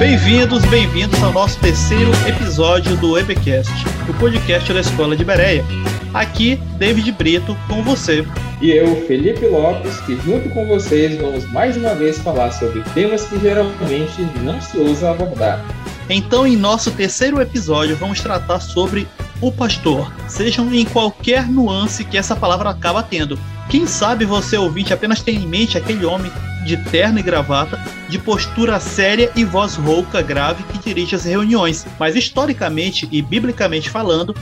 Bem-vindos, bem-vindos ao nosso terceiro episódio do EBcast, o podcast da Escola de Bereia. Aqui, David Brito com você. E eu, Felipe Lopes, que junto com vocês vamos mais uma vez falar sobre temas que geralmente não se ousa abordar. Então, em nosso terceiro episódio, vamos tratar sobre o pastor, sejam em qualquer nuance que essa palavra acaba tendo. Quem sabe você ouvinte apenas tem em mente aquele homem de terno e gravata, de postura séria e voz rouca grave que dirige as reuniões. Mas historicamente e biblicamente falando,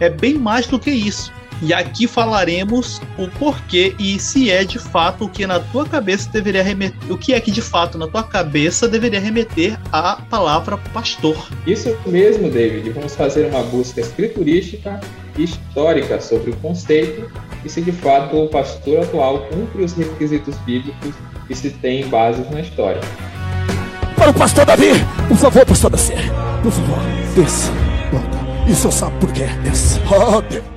é bem mais do que isso. E aqui falaremos o porquê e se é de fato o que na tua cabeça deveria remeter, o que é que de fato na tua cabeça deveria remeter à palavra pastor. Isso mesmo, David. Vamos fazer uma busca escriturística e histórica sobre o conceito e se de fato o pastor atual cumpre os requisitos bíblicos e se tem bases na história. Para o pastor Davi, por favor, pastor Davi, por favor, desça, volta. Isso eu sabe por quê, desça. Oh, Deus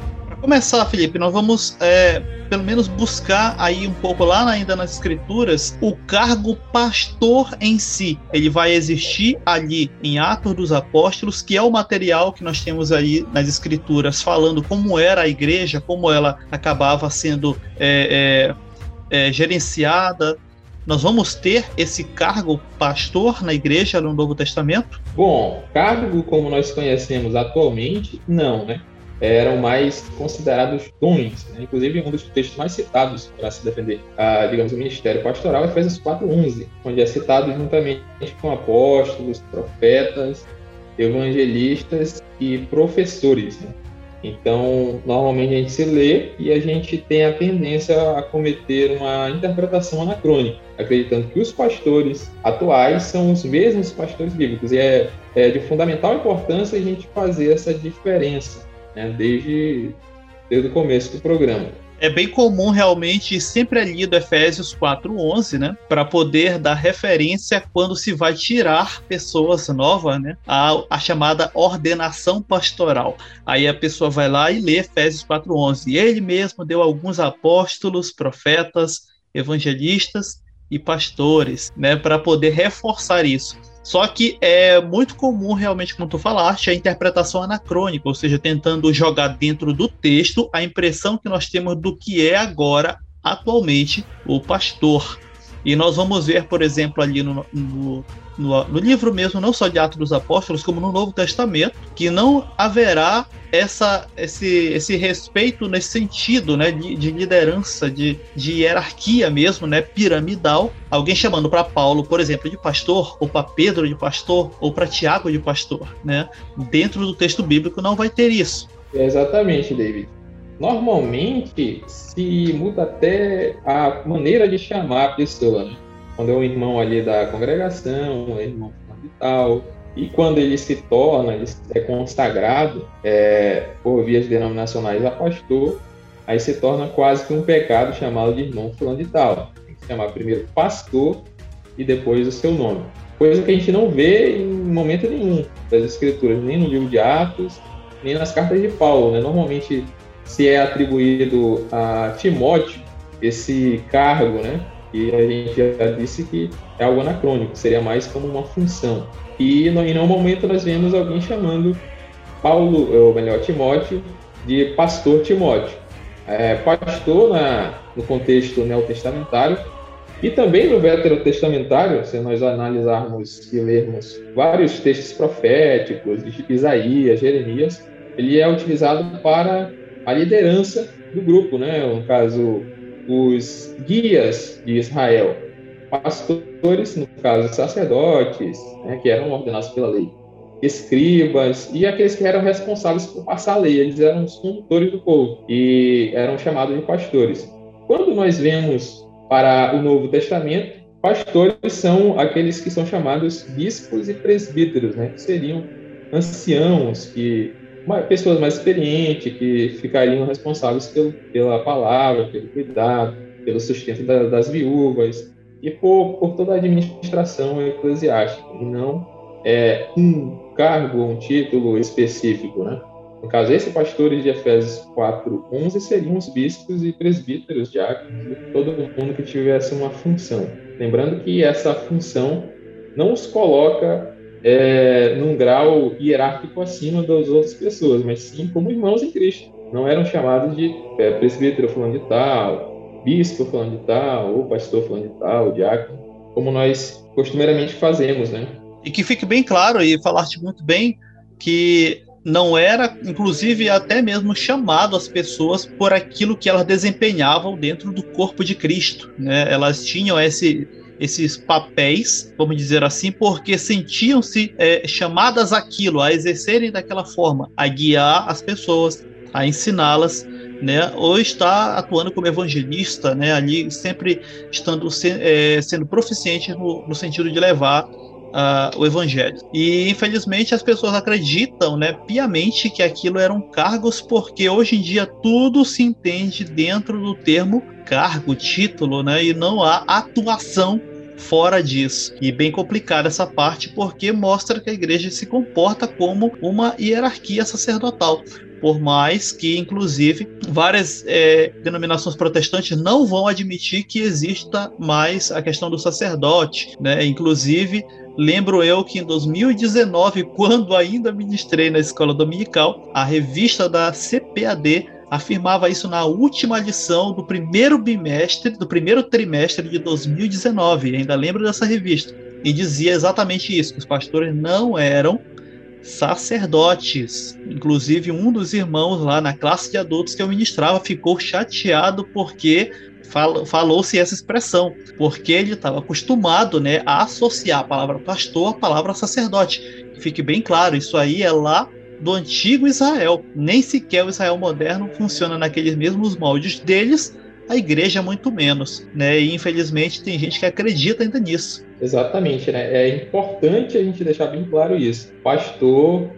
começar, Felipe, nós vamos é, pelo menos buscar aí um pouco lá ainda nas escrituras o cargo pastor em si. Ele vai existir ali em Atos dos Apóstolos, que é o material que nós temos aí nas escrituras falando como era a igreja, como ela acabava sendo é, é, é gerenciada, nós vamos ter esse cargo pastor na igreja no Novo Testamento? Bom, cargo como nós conhecemos atualmente, não, né? eram mais considerados dons. Né? Inclusive, um dos textos mais citados para se defender, a, digamos, o ministério pastoral é Efésios 4.11, onde é citado juntamente com apóstolos, profetas, evangelistas e professores. Né? Então, normalmente a gente se lê e a gente tem a tendência a cometer uma interpretação anacrônica, acreditando que os pastores atuais são os mesmos pastores bíblicos. E é, é de fundamental importância a gente fazer essa diferença né, desde, desde o começo do programa. É bem comum realmente sempre é lido Efésios 4:11, né, para poder dar referência quando se vai tirar pessoas novas, né, a, a chamada ordenação pastoral. Aí a pessoa vai lá e lê Efésios 4:11. Ele mesmo deu alguns apóstolos, profetas, evangelistas e pastores, né, para poder reforçar isso. Só que é muito comum, realmente, como tu falaste, a interpretação anacrônica, ou seja, tentando jogar dentro do texto a impressão que nós temos do que é agora, atualmente, o pastor. E nós vamos ver, por exemplo, ali no, no, no, no, livro mesmo, não só de Atos dos Apóstolos, como no Novo Testamento, que não haverá essa, esse, esse respeito nesse sentido, né, de, de liderança, de, de hierarquia mesmo, né, piramidal. Alguém chamando para Paulo, por exemplo, de pastor, ou para Pedro de pastor, ou para Tiago de pastor, né? Dentro do texto bíblico não vai ter isso. exatamente, David. Normalmente se muda até a maneira de chamar a pessoa, né? Quando é um irmão ali da congregação, um irmão tal, e quando ele se torna, ele é consagrado é, por vias denominacionais a pastor, aí se torna quase que um pecado chamá-lo de irmão fulano de tal. Tem que chamar primeiro pastor e depois o seu nome. Coisa que a gente não vê em momento nenhum das escrituras, nem no livro de Atos, nem nas cartas de Paulo. Né? Normalmente se é atribuído a Timóteo esse cargo, né? E a gente já disse que é algo anacrônico, seria mais como uma função. E em nenhum momento nós vemos alguém chamando Paulo, ou melhor, Timóteo, de pastor Timóteo. É, pastor na, no contexto neotestamentário e também no veterotestamentário, se nós analisarmos e lermos vários textos proféticos Isaías, Jeremias, ele é utilizado para a liderança do grupo, né? No caso, os guias de Israel, pastores, no caso, sacerdotes, né, que eram ordenados pela lei, escribas e aqueles que eram responsáveis por passar a lei, eles eram os condutores do povo e eram chamados de pastores. Quando nós vemos para o Novo Testamento, pastores são aqueles que são chamados bispos e presbíteros, né, que seriam anciãos que pessoas mais experientes que ficariam responsáveis pelo, pela palavra, pelo cuidado, pelo sustento da, das viúvas e por, por, toda a administração eclesiástica, e não é, um cargo, um título específico, né? No caso, esses pastores de Efésios 4, 11 seriam os bispos e presbíteros, diáconos, todo mundo que tivesse uma função. Lembrando que essa função não os coloca é, num grau hierárquico acima das outras pessoas, mas sim como irmãos em Cristo. Não eram chamados de é, presbítero falando de tal, bispo falando de tal, ou pastor falando de tal, diácono, como nós costumeiramente fazemos, né? E que fique bem claro, e falaste muito bem, que não era, inclusive, até mesmo chamado as pessoas por aquilo que elas desempenhavam dentro do corpo de Cristo. Né? Elas tinham esse, esses papéis, vamos dizer assim, porque sentiam-se é, chamadas aquilo, a exercerem daquela forma, a guiar as pessoas, a ensiná-las, né? Ou está atuando como evangelista, né? Ali sempre estando se, é, sendo proficiente no, no sentido de levar uh, o evangelho. E infelizmente as pessoas acreditam, né, piamente que aquilo eram cargos, porque hoje em dia tudo se entende dentro do termo cargo, título, né, e não há atuação fora disso. E bem complicada essa parte porque mostra que a igreja se comporta como uma hierarquia sacerdotal por mais que, inclusive, várias é, denominações protestantes não vão admitir que exista mais a questão do sacerdote, né? Inclusive, Lembro eu que em 2019, quando ainda ministrei na escola dominical, a revista da CPAD afirmava isso na última lição do primeiro bimestre, do primeiro trimestre de 2019. Ainda lembro dessa revista. E dizia exatamente isso: que os pastores não eram sacerdotes. Inclusive, um dos irmãos lá na classe de adultos que eu ministrava ficou chateado porque falou-se essa expressão, porque ele estava acostumado né, a associar a palavra pastor à palavra sacerdote. Fique bem claro, isso aí é lá do antigo Israel. Nem sequer o Israel moderno funciona naqueles mesmos moldes deles, a igreja muito menos. Né? E infelizmente tem gente que acredita ainda nisso. Exatamente, né? É importante a gente deixar bem claro isso. Pastor,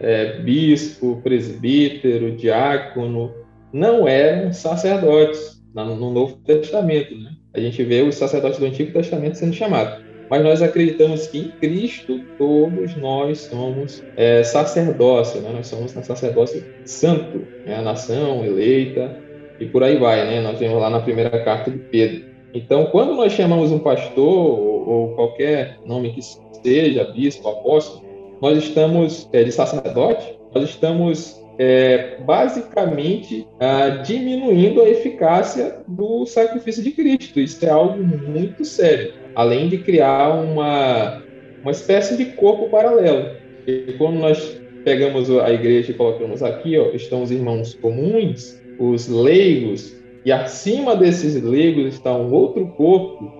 é, bispo, presbítero, diácono, não eram sacerdotes no Novo Testamento. Né? A gente vê os sacerdotes do Antigo Testamento sendo chamados. Mas nós acreditamos que em Cristo todos nós somos é, sacerdócio, né? nós somos sacerdócio santo, né? a nação eleita e por aí vai. Né? Nós vemos lá na primeira carta de Pedro. Então, quando nós chamamos um pastor ou, ou qualquer nome que seja, bispo, apóstolo, nós estamos é, de sacerdote, nós estamos é, basicamente ah, diminuindo a eficácia do sacrifício de Cristo. Isso é algo muito sério, além de criar uma, uma espécie de corpo paralelo. E quando nós pegamos a igreja e colocamos aqui, ó, estão os irmãos comuns, os leigos, e acima desses leigos está um outro corpo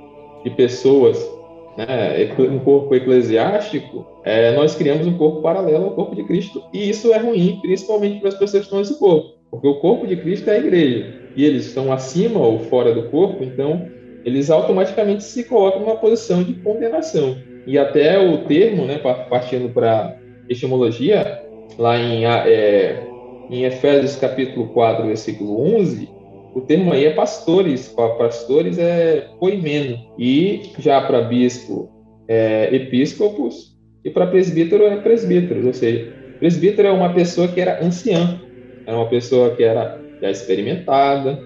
de pessoas né, um corpo eclesiástico, é, nós criamos um corpo paralelo ao corpo de Cristo, e isso é ruim, principalmente para as pessoas que estão nesse corpo, porque o corpo de Cristo é a igreja, e eles estão acima ou fora do corpo, então eles automaticamente se colocam numa posição de condenação. E até o termo, né, partindo para etimologia, lá em, é, em Efésios capítulo 4, versículo 11, o termo aí é pastores, para pastores é poimeno, e já para bispo é episcopos, e para presbítero é presbíteros, ou seja, presbítero é uma pessoa que era anciã, era uma pessoa que era já experimentada,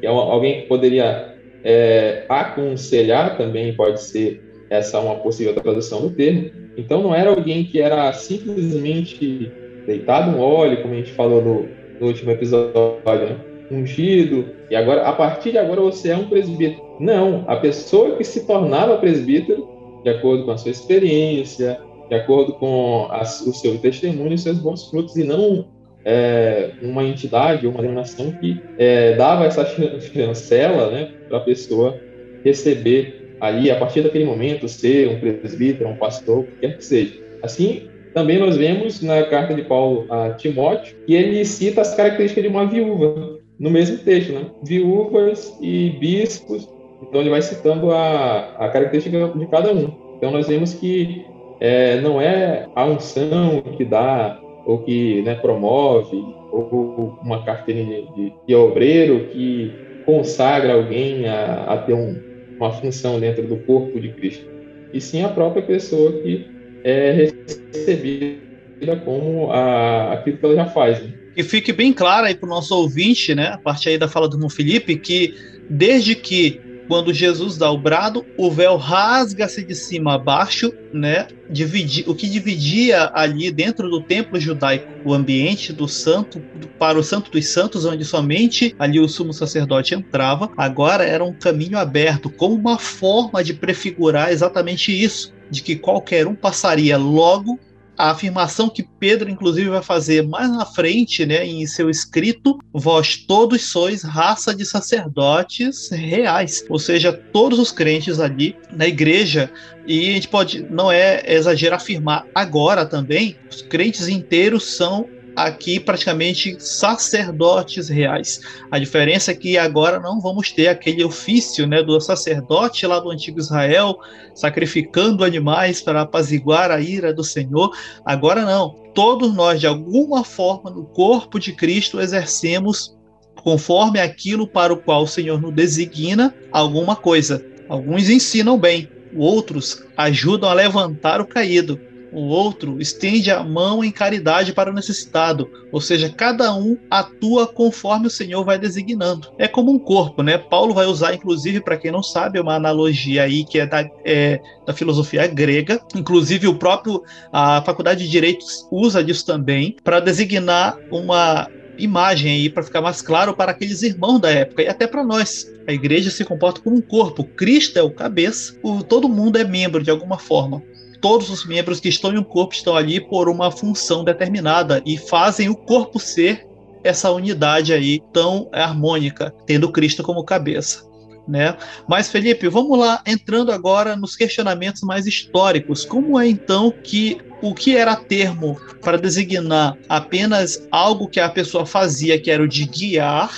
que é alguém que poderia é, aconselhar também, pode ser essa uma possível tradução do termo. Então não era alguém que era simplesmente deitado no óleo, como a gente falou no, no último episódio, né? ungido, e agora, a partir de agora, você é um presbítero. Não, a pessoa que se tornava presbítero, de acordo com a sua experiência, de acordo com a, o seu testemunho e seus bons frutos, e não é, uma entidade, uma denominação que é, dava essa chancela né, para a pessoa receber ali, a partir daquele momento, ser um presbítero, um pastor, o que quer que seja. Assim, também nós vemos na carta de Paulo a Timóteo que ele cita as características de uma viúva no mesmo texto, né? Viúvas e bispos. Então ele vai citando a, a característica de cada um. Então nós vemos que é, não é a unção que dá ou que né, promove ou uma carteirinha de, de, obreiro que consagra alguém a, a ter um, uma função dentro do corpo de Cristo, e sim a própria pessoa que é recebida como a, aquilo que ela já faz. Né? que fique bem claro aí para o nosso ouvinte, né, a partir aí da fala do Felipe, que desde que quando Jesus dá o brado, o véu rasga-se de cima a baixo, né? Dividi, o que dividia ali dentro do templo judaico o ambiente do santo para o santo dos santos, onde somente ali o sumo sacerdote entrava, agora era um caminho aberto, como uma forma de prefigurar exatamente isso, de que qualquer um passaria logo a afirmação que Pedro, inclusive, vai fazer mais na frente, né, em seu escrito: Vós todos sois raça de sacerdotes reais. Ou seja, todos os crentes ali na igreja, e a gente pode, não é exagero afirmar agora também, os crentes inteiros são aqui praticamente sacerdotes reais. A diferença é que agora não vamos ter aquele ofício né, do sacerdote lá do antigo Israel, sacrificando animais para apaziguar a ira do Senhor. Agora não. Todos nós, de alguma forma, no corpo de Cristo, exercemos conforme aquilo para o qual o Senhor nos designa alguma coisa. Alguns ensinam bem, outros ajudam a levantar o caído o outro estende a mão em caridade para o necessitado, ou seja, cada um atua conforme o Senhor vai designando. É como um corpo, né? Paulo vai usar, inclusive, para quem não sabe, uma analogia aí que é da, é, da filosofia grega. Inclusive, o próprio a Faculdade de Direitos usa disso também para designar uma imagem aí para ficar mais claro para aqueles irmãos da época e até para nós. A igreja se comporta como um corpo. Cristo é o cabeça. O, todo mundo é membro de alguma forma todos os membros que estão em um corpo estão ali por uma função determinada e fazem o corpo ser essa unidade aí tão harmônica, tendo Cristo como cabeça. Né? Mas Felipe, vamos lá entrando agora nos questionamentos mais históricos. Como é então que o que era termo para designar apenas algo que a pessoa fazia, que era o de guiar,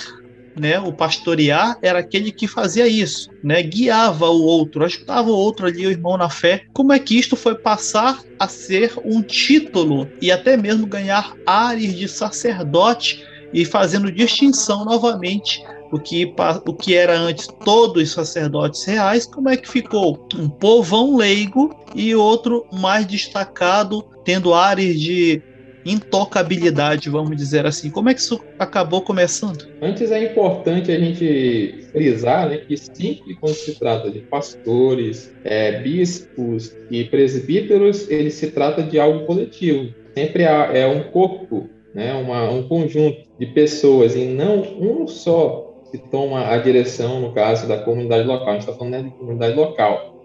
né, o pastorear era aquele que fazia isso, né, guiava o outro, ajudava o outro ali, o irmão na fé. Como é que isto foi passar a ser um título e até mesmo ganhar ares de sacerdote e fazendo distinção novamente o que, o que era antes todos sacerdotes reais, como é que ficou? Um povão leigo e outro mais destacado, tendo ares de intocabilidade, vamos dizer assim. Como é que isso acabou começando? Antes é importante a gente frisar né, que sempre quando se trata de pastores, é, bispos e presbíteros, ele se trata de algo coletivo. Sempre é um corpo, né, uma, um conjunto de pessoas e não um só que toma a direção, no caso da comunidade local. A gente está falando né, de comunidade local.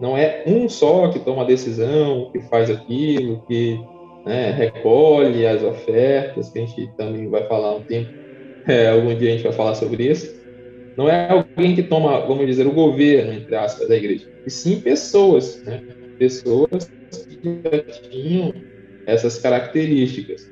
Não é um só que toma a decisão, que faz aquilo, que né, recolhe as ofertas, que a gente também vai falar um tempo, é, algum dia a gente vai falar sobre isso. Não é alguém que toma, vamos dizer, o governo, entre aspas, da igreja, e sim pessoas, né? pessoas que já tinham essas características.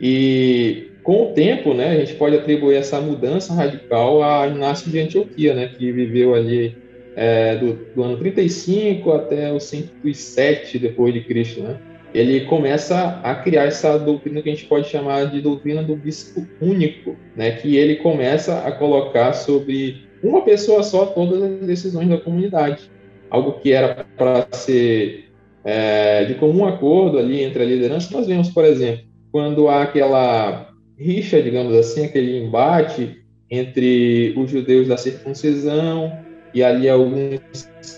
E com o tempo, né, a gente pode atribuir essa mudança radical a Inácio de Antioquia, né, que viveu ali é, do, do, ano 35 até o 107 depois de Cristo, né? Ele começa a criar essa doutrina que a gente pode chamar de doutrina do bispo único, né? Que ele começa a colocar sobre uma pessoa só todas as decisões da comunidade, algo que era para ser é, de comum acordo ali entre a liderança. Nós vemos, por exemplo, quando há aquela rixa, digamos assim, aquele embate entre os judeus da circuncisão e ali alguns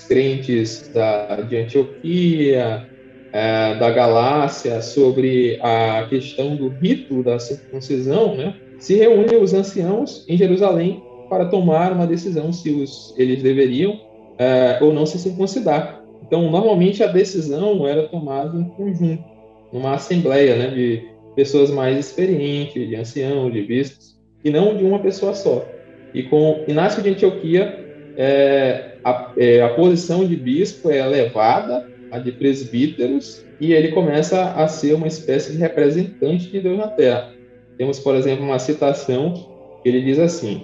crentes da, de Antioquia, é, da Galácia sobre a questão do rito da circuncisão, né, se reúnem os anciãos em Jerusalém para tomar uma decisão se os, eles deveriam é, ou não se circuncidar. Então, normalmente a decisão era tomada em conjunto, numa assembleia né, de pessoas mais experientes, de anciãos, de bispos, e não de uma pessoa só. E com Inácio de Antioquia, é, a, é, a posição de bispo é elevada a de presbíteros, e ele começa a ser uma espécie de representante de Deus na Terra. Temos, por exemplo, uma citação que ele diz assim: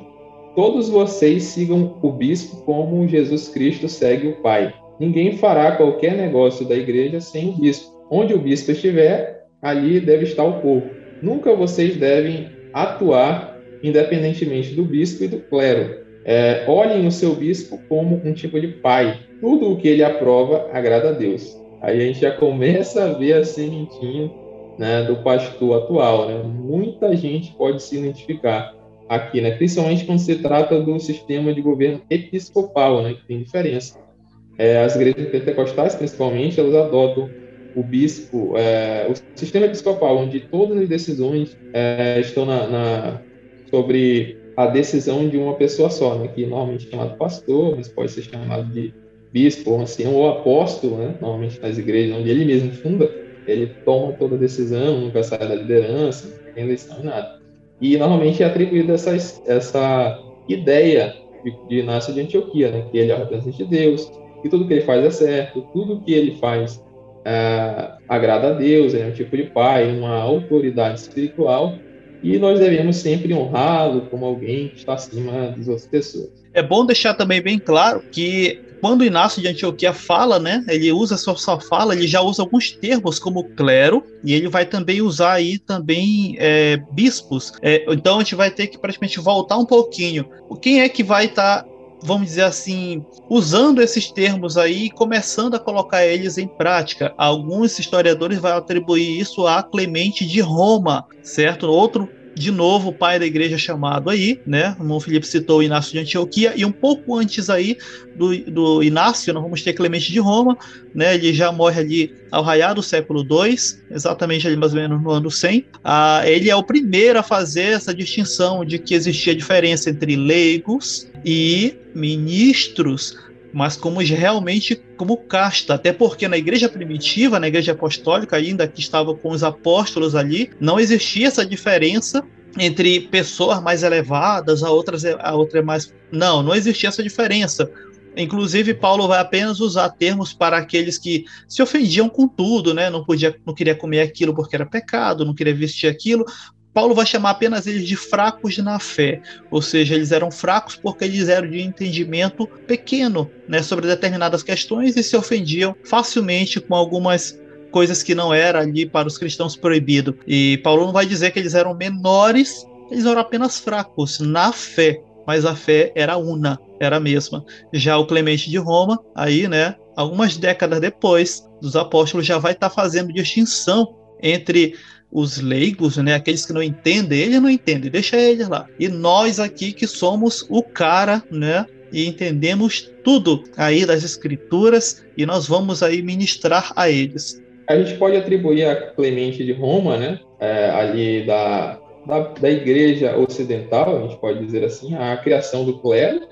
Todos vocês sigam o bispo como Jesus Cristo segue o Pai. Ninguém fará qualquer negócio da igreja sem o bispo. Onde o bispo estiver, ali deve estar o povo. Nunca vocês devem atuar independentemente do bispo e do clero. É, olhem o seu bispo como um tipo de pai, tudo o que ele aprova agrada a Deus. Aí a gente já começa a ver a sementinha né, do pastor atual. Né? Muita gente pode se identificar aqui, né? principalmente quando se trata do sistema de governo episcopal, né? que tem diferença. É, as igrejas pentecostais, principalmente, elas adotam o bispo, é, o sistema episcopal, onde todas as decisões é, estão na, na, sobre a decisão de uma pessoa só, né? que normalmente é chamado pastor, mas pode ser chamado de bispo, ou ancião, ou apóstolo, né? normalmente nas igrejas onde ele mesmo funda, ele toma toda a decisão, nunca sai da liderança, não tem eleição nada. E normalmente é atribuída essa, essa ideia de, de Inácio de Antioquia, né? que ele é o representante de Deus, que tudo que ele faz é certo, tudo que ele faz é, agrada a Deus, ele é um tipo de pai, uma autoridade espiritual, e nós devemos sempre honrá-lo como alguém que está acima das outras pessoas. É bom deixar também bem claro que quando Inácio de Antioquia fala, né, ele usa sua, sua fala, ele já usa alguns termos como clero, e ele vai também usar aí também é, bispos. É, então a gente vai ter que praticamente voltar um pouquinho. Quem é que vai estar tá vamos dizer assim, usando esses termos aí e começando a colocar eles em prática. Alguns historiadores vão atribuir isso a Clemente de Roma, certo? Outro de novo, o pai da igreja chamado aí, né? O irmão Felipe citou o Inácio de Antioquia, e um pouco antes aí do, do Inácio, nós vamos ter Clemente de Roma, né? Ele já morre ali ao raiar do século II, exatamente ali mais ou menos no ano 100. Ah, ele é o primeiro a fazer essa distinção de que existia diferença entre leigos e ministros mas como realmente como casta, até porque na igreja primitiva, na igreja apostólica, ainda que estava com os apóstolos ali, não existia essa diferença entre pessoas mais elevadas, a outras a outra é mais não, não existia essa diferença. Inclusive, Paulo vai apenas usar termos para aqueles que se ofendiam com tudo, né? Não podia, não queria comer aquilo porque era pecado, não queria vestir aquilo, Paulo vai chamar apenas eles de fracos na fé, ou seja, eles eram fracos porque eles eram de entendimento pequeno né, sobre determinadas questões e se ofendiam facilmente com algumas coisas que não era ali para os cristãos proibido. E Paulo não vai dizer que eles eram menores, eles eram apenas fracos na fé, mas a fé era una, era a mesma. Já o Clemente de Roma, aí, né, algumas décadas depois dos apóstolos, já vai estar tá fazendo distinção entre os leigos, né, aqueles que não entendem, ele não entende, deixa eles lá. E nós aqui que somos o cara, né, e entendemos tudo aí das escrituras e nós vamos aí ministrar a eles. A gente pode atribuir a Clemente de Roma, né, é, ali da, da, da, igreja ocidental, a gente pode dizer assim, a criação do clero,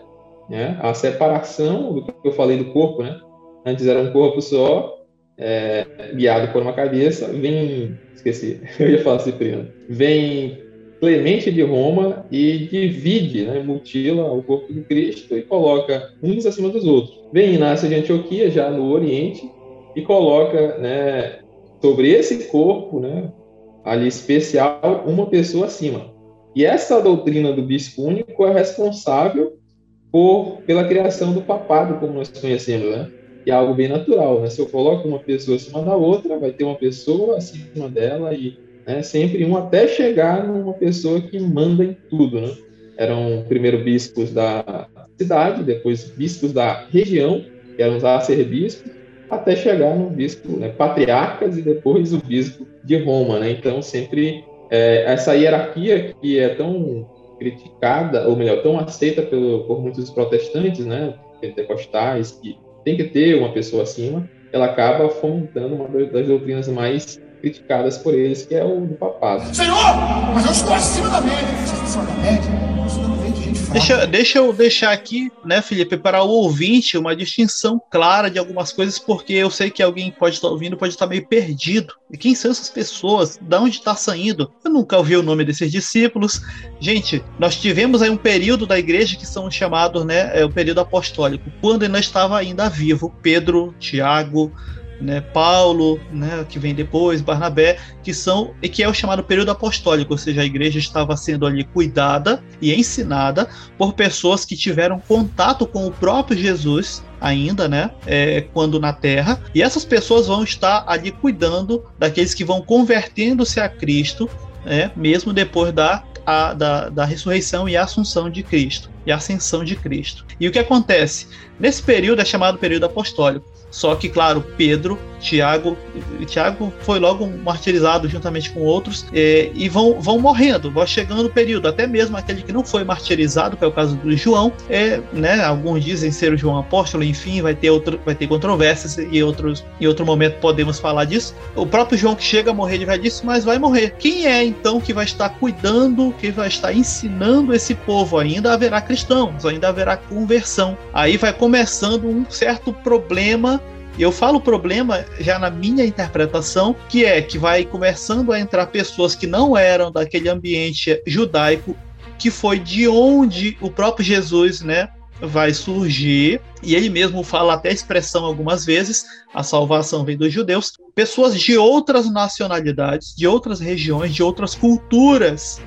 né, a separação do que eu falei do corpo, né, antes era um corpo só, é, guiado por uma cabeça, vem, esqueci, eu ia falar Cipriano, vem Clemente de Roma e divide, né, mutila o corpo de Cristo e coloca uns acima dos outros. Vem Inácio de Antioquia, já no Oriente, e coloca né, sobre esse corpo, né, ali especial, uma pessoa acima. E essa doutrina do bispo único é responsável por, pela criação do papado, como nós conhecemos, né? É algo bem natural, né? Se eu coloco uma pessoa acima da outra, vai ter uma pessoa acima dela e né, sempre um até chegar numa pessoa que manda em tudo, né? Eram primeiro bispos da cidade, depois bispos da região, que eram os arcebispos, até chegar no bispo, né, patriarcas e depois o bispo de Roma, né? Então sempre é, essa hierarquia que é tão criticada, ou melhor, tão aceita pelo, por muitos protestantes, né, pentecostais, que tem que ter uma pessoa acima, ela acaba fomentando uma das doutrinas mais criticadas por eles, que é o do papado. Senhor, mas eu estou acima da média. Você está acima da média? Deixa, deixa eu deixar aqui, né, Felipe, para o ouvinte uma distinção clara de algumas coisas, porque eu sei que alguém pode estar ouvindo, pode estar meio perdido. E quem são essas pessoas? Da onde está saindo? Eu nunca ouvi o nome desses discípulos. Gente, nós tivemos aí um período da igreja que são chamados, né, é o período apostólico, quando ainda estava ainda vivo Pedro, Tiago, né, Paulo, né, que vem depois, Barnabé, que são e que é o chamado período apostólico, ou seja, a igreja estava sendo ali cuidada e ensinada por pessoas que tiveram contato com o próprio Jesus ainda, né, é, quando na Terra, e essas pessoas vão estar ali cuidando daqueles que vão convertendo-se a Cristo, né, mesmo depois da a, da, da ressurreição e assunção de Cristo. E ascensão de Cristo. E o que acontece? Nesse período é chamado período apostólico. Só que, claro, Pedro, Tiago, Tiago foi logo martirizado juntamente com outros é, e vão, vão morrendo, vai chegando o período. Até mesmo aquele que não foi martirizado, que é o caso do João, é, né, alguns dizem ser o João apóstolo, enfim, vai ter outro, vai ter controvérsias e outros em outro momento podemos falar disso. O próprio João que chega a morrer de velhice, mas vai morrer. Quem é então que vai estar cuidando, que vai estar ensinando esse povo? Ainda haverá cristãos, ainda haverá conversão. Aí vai começando um certo problema eu falo problema já na minha interpretação, que é que vai começando a entrar pessoas que não eram daquele ambiente judaico, que foi de onde o próprio Jesus, né, vai surgir, e ele mesmo fala até a expressão algumas vezes, a salvação vem dos judeus, pessoas de outras nacionalidades, de outras regiões, de outras culturas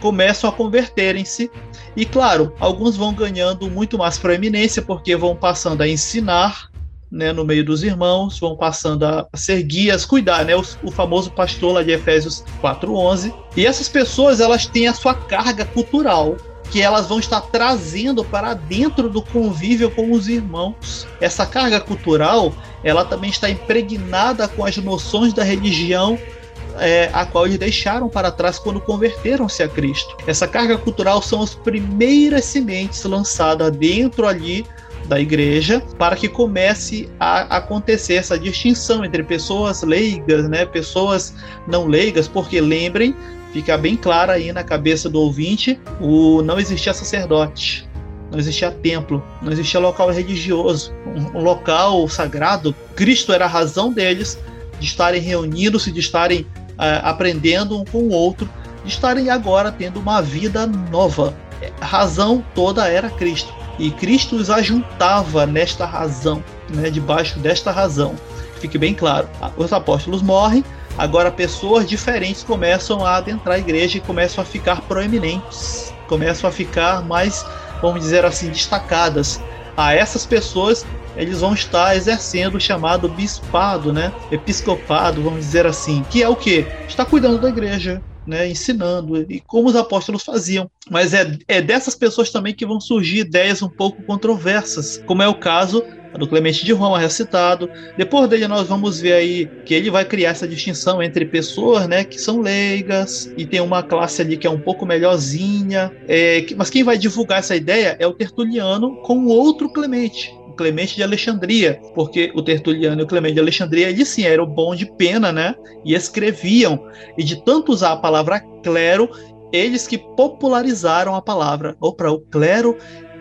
começam a converterem-se e claro, alguns vão ganhando muito mais proeminência porque vão passando a ensinar né, no meio dos irmãos, vão passando a ser guias, cuidar, né, o, o famoso pastor lá de Efésios 4:11. E essas pessoas, elas têm a sua carga cultural, que elas vão estar trazendo para dentro do convívio com os irmãos. Essa carga cultural, ela também está impregnada com as noções da religião é, a qual eles deixaram para trás quando converteram-se a Cristo. Essa carga cultural são as primeiras sementes lançadas dentro ali da igreja para que comece a acontecer essa distinção entre pessoas leigas, né, pessoas não leigas, porque lembrem, fica bem claro aí na cabeça do ouvinte, o não existia sacerdote, não existia templo, não existia local religioso, um, local sagrado. Cristo era a razão deles de estarem reunidos, de estarem aprendendo um com o outro, estarem agora tendo uma vida nova. A razão toda era Cristo. E Cristo os ajuntava nesta razão, né, debaixo desta razão. Fique bem claro. Os apóstolos morrem, agora pessoas diferentes começam a adentrar a igreja e começam a ficar proeminentes, começam a ficar mais, vamos dizer assim, destacadas. A essas pessoas eles vão estar exercendo o chamado bispado, né? Episcopado, vamos dizer assim, que é o que? Está cuidando da igreja, né, ensinando, e como os apóstolos faziam. Mas é, é dessas pessoas também que vão surgir ideias um pouco controversas, como é o caso do Clemente de Roma recitado. Depois dele nós vamos ver aí que ele vai criar essa distinção entre pessoas, né, que são leigas e tem uma classe ali que é um pouco melhorzinha. É, mas quem vai divulgar essa ideia é o Tertuliano com outro Clemente. Clemente de Alexandria, porque o Tertuliano e o Clemente de Alexandria, eles sim eram bom de pena, né? E escreviam. E de tanto usar a palavra clero, eles que popularizaram a palavra. Ou para o clero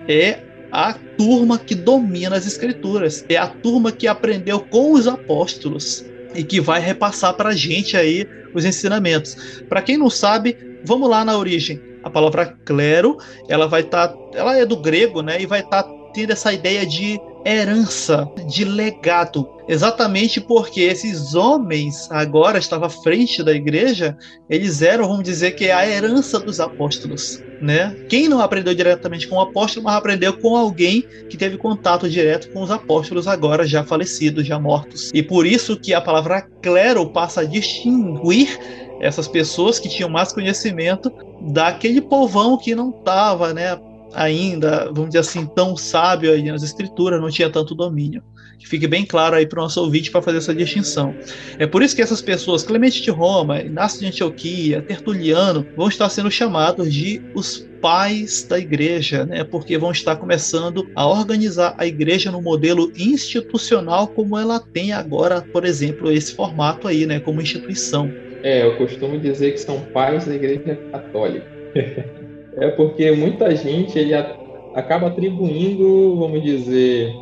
é a turma que domina as escrituras, é a turma que aprendeu com os apóstolos e que vai repassar para a gente aí os ensinamentos. Para quem não sabe, vamos lá na origem. A palavra clero, ela vai estar, tá, ela é do grego, né? E vai estar tá tendo essa ideia de herança, de legado. Exatamente porque esses homens agora estavam à frente da igreja, eles eram, vamos dizer, que é a herança dos apóstolos, né? Quem não aprendeu diretamente com o apóstolo, mas aprendeu com alguém que teve contato direto com os apóstolos agora já falecidos, já mortos. E por isso que a palavra clero passa a distinguir essas pessoas que tinham mais conhecimento daquele povão que não estava, né, ainda, vamos dizer assim, tão sábio aí nas escrituras, não tinha tanto domínio. Que fique bem claro aí para o nosso ouvinte para fazer essa distinção. É por isso que essas pessoas, Clemente de Roma, Inácio de Antioquia, Tertuliano, vão estar sendo chamados de os pais da igreja, né? Porque vão estar começando a organizar a igreja no modelo institucional como ela tem agora, por exemplo, esse formato aí, né? Como instituição. É, eu costumo dizer que são pais da igreja católica. É porque muita gente ele acaba atribuindo, vamos dizer,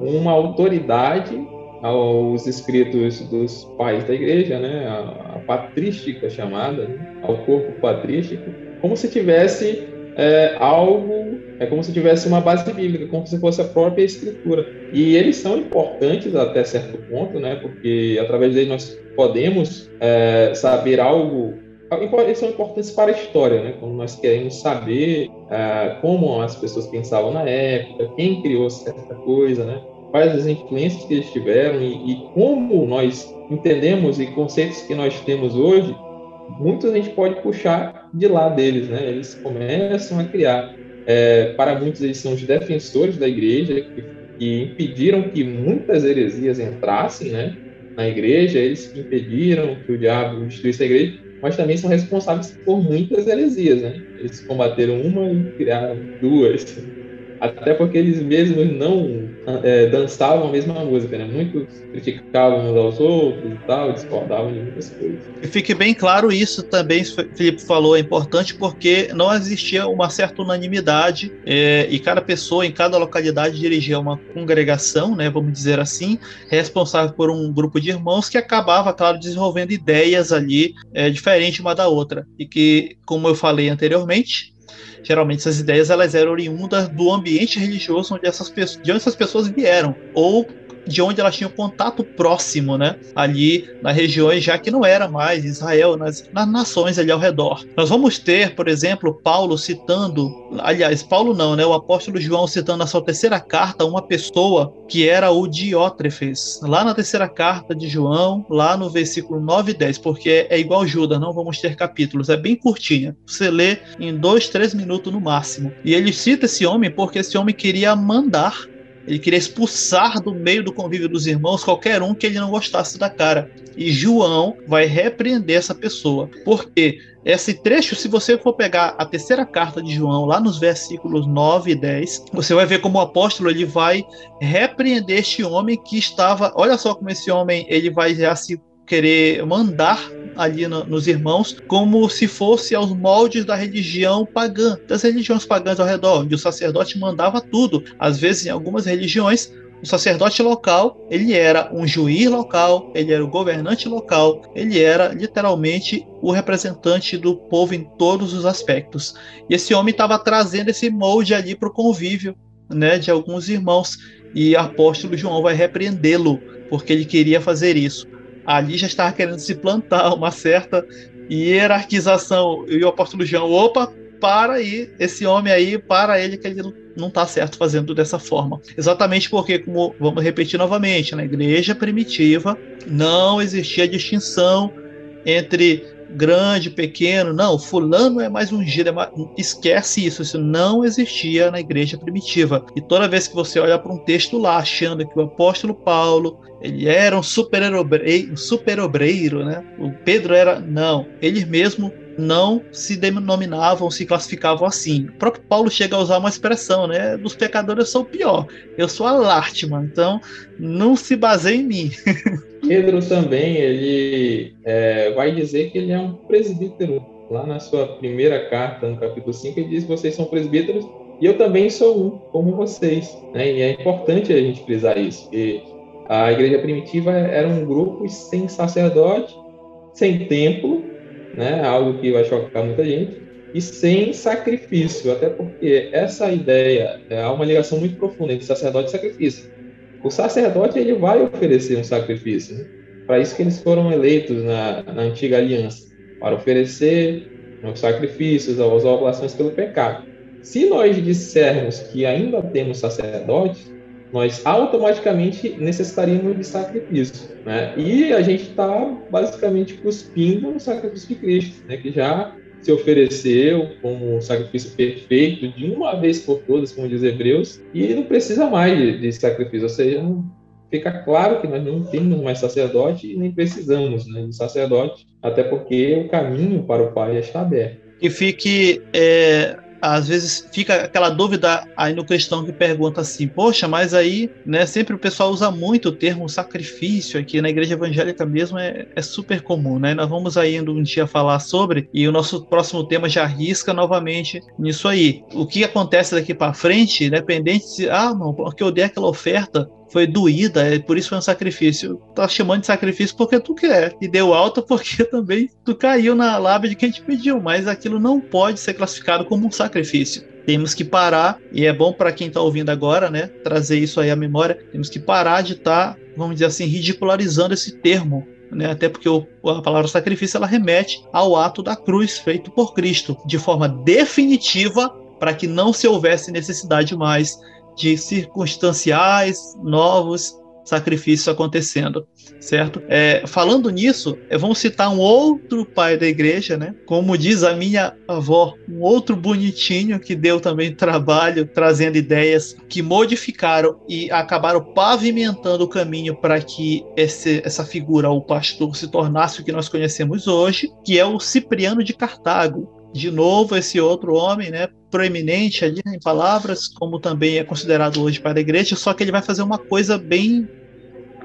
uma autoridade aos escritos dos pais da igreja, né, a, patrística chamada, né? ao corpo patrístico, como se tivesse é, algo, é como se tivesse uma base bíblica, como se fosse a própria escritura. E eles são importantes até certo ponto, né, porque através deles nós podemos é, saber algo eles são importantes para a história, né? Quando nós queremos saber uh, como as pessoas pensavam na época, quem criou certa coisa, né? Quais as influências que eles tiveram e, e como nós entendemos e conceitos que nós temos hoje, muitos a gente pode puxar de lá deles, né? Eles começam a criar é, para muitos eles são os defensores da igreja, que, que impediram que muitas heresias entrassem né, na igreja, eles impediram que o diabo destruísse a igreja, mas também são responsáveis por muitas heresias. Né? Eles combateram uma e criaram duas até porque eles mesmos não é, dançavam a mesma música, né? Muitos criticavam uns aos outros e tal, discordavam de muitas coisas. E fique bem claro isso também, Felipe falou, é importante porque não existia uma certa unanimidade é, e cada pessoa em cada localidade dirigia uma congregação, né, vamos dizer assim, responsável por um grupo de irmãos que acabava, claro, desenvolvendo ideias ali é, diferentes uma da outra e que, como eu falei anteriormente, geralmente essas ideias elas eram oriundas do ambiente religioso onde essas de onde essas pessoas vieram, ou de onde elas tinham contato próximo, né? Ali nas regiões já que não era mais Israel, nas, nas nações ali ao redor. Nós vamos ter, por exemplo, Paulo citando, aliás, Paulo não, né? O apóstolo João citando na sua terceira carta uma pessoa que era o Diótrefes, lá na terceira carta de João, lá no versículo 9 e 10, porque é igual Judas, não vamos ter capítulos, é bem curtinha. Você lê em dois, três minutos no máximo. E ele cita esse homem porque esse homem queria mandar ele queria expulsar do meio do convívio dos irmãos qualquer um que ele não gostasse da cara. E João vai repreender essa pessoa. Porque esse trecho, se você for pegar a terceira carta de João, lá nos versículos 9 e 10, você vai ver como o apóstolo ele vai repreender este homem que estava. Olha só como esse homem ele vai já se querer mandar ali no, nos irmãos como se fosse aos moldes da religião pagã, das religiões pagãs ao redor, onde o sacerdote mandava tudo. Às vezes, em algumas religiões, o sacerdote local, ele era um juiz local, ele era o governante local, ele era literalmente o representante do povo em todos os aspectos. E esse homem estava trazendo esse molde ali para o convívio né, de alguns irmãos. E o apóstolo João vai repreendê-lo, porque ele queria fazer isso ali já estava querendo se plantar uma certa hierarquização. E o apóstolo João, opa, para aí, esse homem aí, para ele que ele não está certo fazendo dessa forma. Exatamente porque, como vamos repetir novamente, na igreja primitiva não existia distinção entre grande, pequeno, não, fulano é mais ungido, é mais... esquece isso, isso não existia na igreja primitiva. E toda vez que você olha para um texto lá, achando que o apóstolo Paulo, ele era um super obreiro, super obreiro, né? O Pedro era, não, ele mesmo não se denominavam, se classificavam assim. O próprio Paulo chega a usar uma expressão, né? Dos pecadores eu sou o pior, eu sou a Lartman, então não se baseie em mim. Pedro também, ele é, vai dizer que ele é um presbítero. Lá na sua primeira carta, no capítulo 5, ele diz vocês são presbíteros e eu também sou um, como vocês. Né? E é importante a gente frisar isso, porque a igreja primitiva era um grupo sem sacerdote, sem templo, né? algo que vai chocar muita gente, e sem sacrifício, até porque essa ideia, é, uma ligação muito profunda entre sacerdote e sacrifício. O sacerdote ele vai oferecer um sacrifício. Né? Para isso que eles foram eleitos na, na antiga aliança, para oferecer os sacrifícios, as oblações pelo pecado. Se nós dissermos que ainda temos sacerdotes, nós automaticamente necessitaríamos de sacrifício, né? E a gente está basicamente cuspindo no sacrifício de Cristo, né? Que já se ofereceu como sacrifício perfeito de uma vez por todas, como diz Hebreus, e não precisa mais de, de sacrifício, ou seja, fica claro que nós não temos mais sacerdote e nem precisamos né, de sacerdote, até porque o caminho para o Pai está aberto. Que fique é, às vezes fica aquela dúvida aí no cristão que pergunta assim, poxa, mas aí, né, sempre o pessoal usa muito o termo sacrifício aqui na igreja evangélica mesmo, é, é super comum, né? Nós vamos ainda um dia falar sobre, e o nosso próximo tema já arrisca novamente nisso aí. O que acontece daqui para frente, independente se, ah, não, porque eu dei aquela oferta, foi doída, é por isso foi um sacrifício. Tá chamando de sacrifício porque tu quer. E deu alta porque também tu caiu na lábia de quem te pediu, mas aquilo não pode ser classificado como um sacrifício. Temos que parar, e é bom para quem está ouvindo agora, né, trazer isso aí à memória. Temos que parar de estar, tá, vamos dizer assim, ridicularizando esse termo né? até porque o, a palavra sacrifício ela remete ao ato da cruz feito por Cristo, de forma definitiva, para que não se houvesse necessidade mais de circunstanciais novos sacrifícios acontecendo, certo? É, falando nisso, é, vamos citar um outro pai da igreja, né? Como diz a minha avó, um outro bonitinho que deu também trabalho, trazendo ideias que modificaram e acabaram pavimentando o caminho para que esse, essa figura, o pastor, se tornasse o que nós conhecemos hoje, que é o Cipriano de Cartago de novo esse outro homem, né, proeminente ali em palavras, como também é considerado hoje para a igreja, só que ele vai fazer uma coisa bem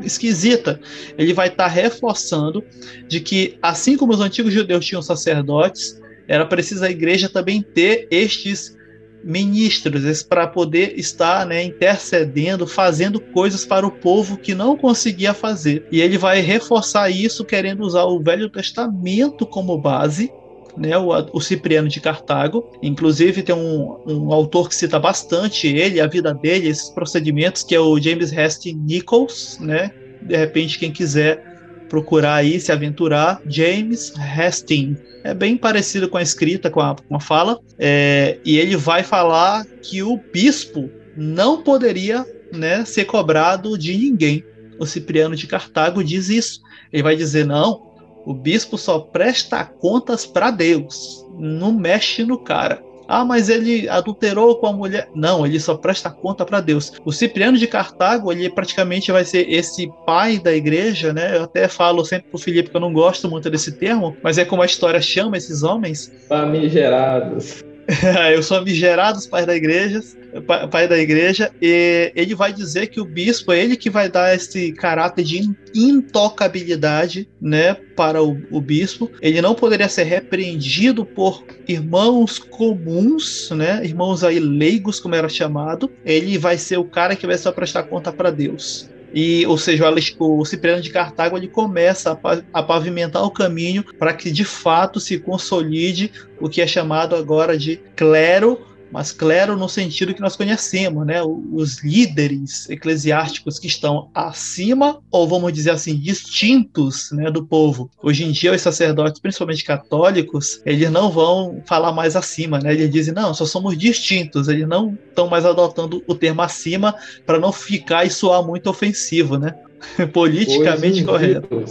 esquisita. Ele vai estar tá reforçando de que assim como os antigos judeus tinham sacerdotes, era preciso a igreja também ter estes ministros para poder estar né, intercedendo, fazendo coisas para o povo que não conseguia fazer. E ele vai reforçar isso querendo usar o Velho Testamento como base né, o, o, Cipriano de Cartago. Inclusive, tem um, um, autor que cita bastante ele, a vida dele, esses procedimentos, que é o James Hastings Nichols. Né? De repente, quem quiser procurar aí, se aventurar, James Hastings. É bem parecido com a escrita, com a, com a fala. É, e ele vai falar que o bispo não poderia né, ser cobrado de ninguém. O Cipriano de Cartago diz isso. Ele vai dizer: não, o bispo só presta contas para Deus, não mexe no cara. Ah, mas ele adulterou com a mulher. Não, ele só presta conta para Deus. O Cipriano de Cartago, ele praticamente vai ser esse pai da igreja, né? Eu até falo sempre pro Felipe que eu não gosto muito desse termo, mas é como a história chama esses homens. Famigerados. eu sou migerado dos pais da igreja, pai da igreja, e ele vai dizer que o bispo é ele que vai dar esse caráter de intocabilidade, né, para o, o bispo. Ele não poderia ser repreendido por irmãos comuns, né, irmãos aí leigos, como era chamado. Ele vai ser o cara que vai só prestar conta para Deus. E, ou seja, o, Cipriano de Cartago ele começa a pavimentar o caminho para que de fato se consolide o que é chamado agora de clero mas clero no sentido que nós conhecemos, né? Os líderes eclesiásticos que estão acima, ou vamos dizer assim, distintos né, do povo. Hoje em dia, os sacerdotes, principalmente católicos, eles não vão falar mais acima, né? Eles dizem, não, só somos distintos, eles não estão mais adotando o termo acima para não ficar e soar muito ofensivo, né? Politicamente correto.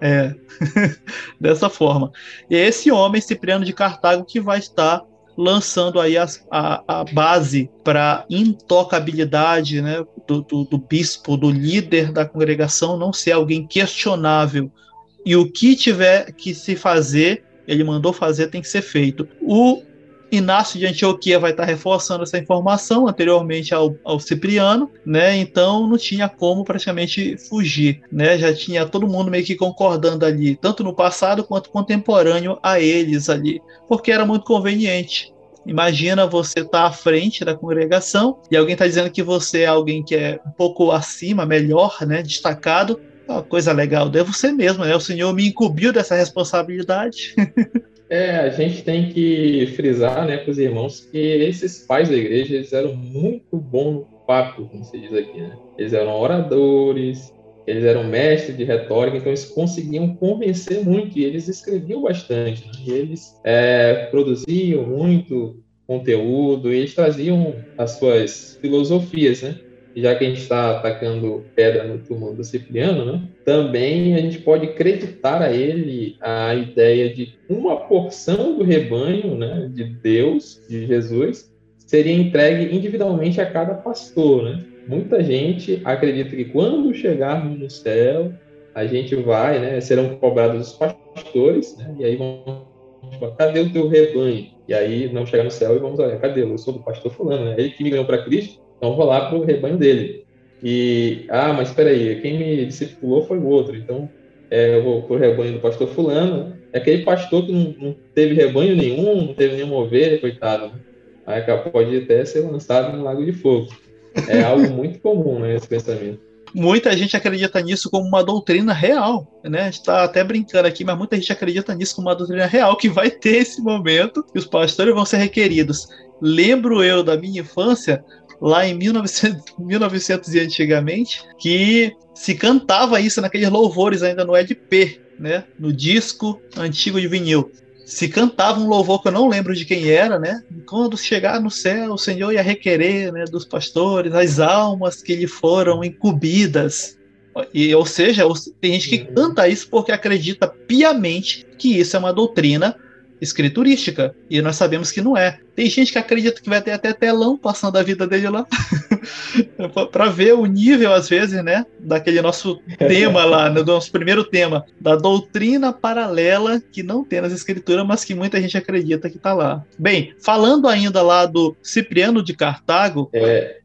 É, dessa forma. E é esse homem, Cipriano de Cartago, que vai estar lançando aí as, a, a base para intocabilidade né, do, do, do bispo, do líder da congregação, não ser alguém questionável. E o que tiver que se fazer, ele mandou fazer, tem que ser feito. O Inácio de Antioquia vai estar reforçando essa informação anteriormente ao, ao, Cipriano, né? Então não tinha como praticamente fugir, né? Já tinha todo mundo meio que concordando ali, tanto no passado quanto contemporâneo a eles ali, porque era muito conveniente. Imagina você estar tá à frente da congregação e alguém está dizendo que você é alguém que é um pouco acima, melhor, né? Destacado. Uma coisa legal, devo ser mesmo, né? O Senhor me incumbiu dessa responsabilidade. É, a gente tem que frisar, né, para os irmãos, que esses pais da igreja, eles eram muito bons no papo, como se diz aqui, né? Eles eram oradores, eles eram mestres de retórica, então eles conseguiam convencer muito, e eles escreviam bastante, né? e eles é, produziam muito conteúdo, e eles traziam as suas filosofias, né? Já que a gente está atacando pedra no túmulo do Cipriano, né, também a gente pode acreditar a ele a ideia de uma porção do rebanho né, de Deus, de Jesus, seria entregue individualmente a cada pastor. Né? Muita gente acredita que quando chegarmos no céu, a gente vai, né, serão cobrados os pastores, né, e aí vão cadê o teu rebanho? E aí não chegar no céu e vamos olhar, cadê? Eu sou do pastor fulano, né? Ele que me ganhou para Cristo, então vou lá para o rebanho dele. E, ah, mas espera aí, quem me discipulou foi o outro. Então é, eu vou para o rebanho do pastor fulano. É aquele pastor que não, não, teve rebanho nenhum, não teve nenhuma ovelha, coitado. Aí pode até ser lançado no lago de fogo. É algo muito comum, né, esse pensamento. Muita gente acredita nisso como uma doutrina real, né? A gente está até brincando aqui, mas muita gente acredita nisso como uma doutrina real, que vai ter esse momento e os pastores vão ser requeridos. Lembro eu da minha infância, lá em 1900, 1900 e antigamente, que se cantava isso naqueles louvores ainda no LP, né? No disco antigo de vinil. Se cantava um louvor que eu não lembro de quem era, né? Quando chegar no céu, o Senhor ia requerer, né, dos pastores as almas que lhe foram incumbidas. E, ou seja, tem gente que canta isso porque acredita piamente que isso é uma doutrina escriturística. E nós sabemos que não é. Tem gente que acredita que vai ter até telão passando a vida dele lá. para ver o nível, às vezes, né? Daquele nosso tema lá, no nosso primeiro tema, da doutrina paralela que não tem nas escrituras, mas que muita gente acredita que está lá. Bem, falando ainda lá do Cipriano de Cartago. É,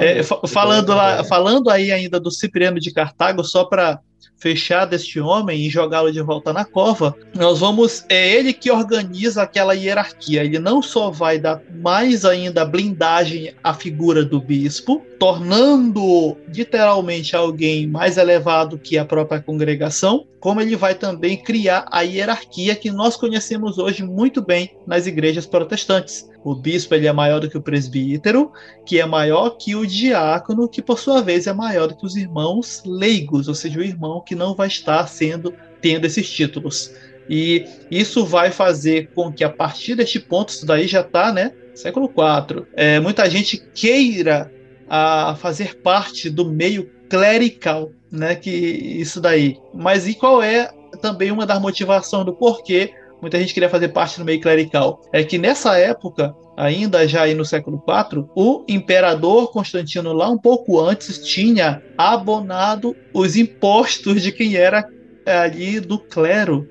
é, falando, lá, falando aí ainda do Cipriano de Cartago, só para fechar deste homem e jogá-lo de volta na cova, nós vamos. É ele que organiza aquela hierarquia. Ele não só vai dar mais ainda blindagem à figura do bispo, tornando literalmente alguém mais elevado que a própria congregação, como ele vai também criar a hierarquia que nós conhecemos hoje muito bem nas igrejas protestantes. O bispo ele é maior do que o presbítero, que é maior que o diácono, que por sua vez é maior do que os irmãos leigos, ou seja, o irmão que não vai estar sendo tendo esses títulos. E isso vai fazer com que a partir deste ponto, isso daí já está, né, século IV, é, muita gente queira a fazer parte do meio clerical, né, que isso daí. Mas e qual é também uma das motivações do porquê muita gente queria fazer parte do meio clerical? É que nessa época, ainda já aí no século IV, o imperador Constantino lá um pouco antes tinha abonado os impostos de quem era ali do clero.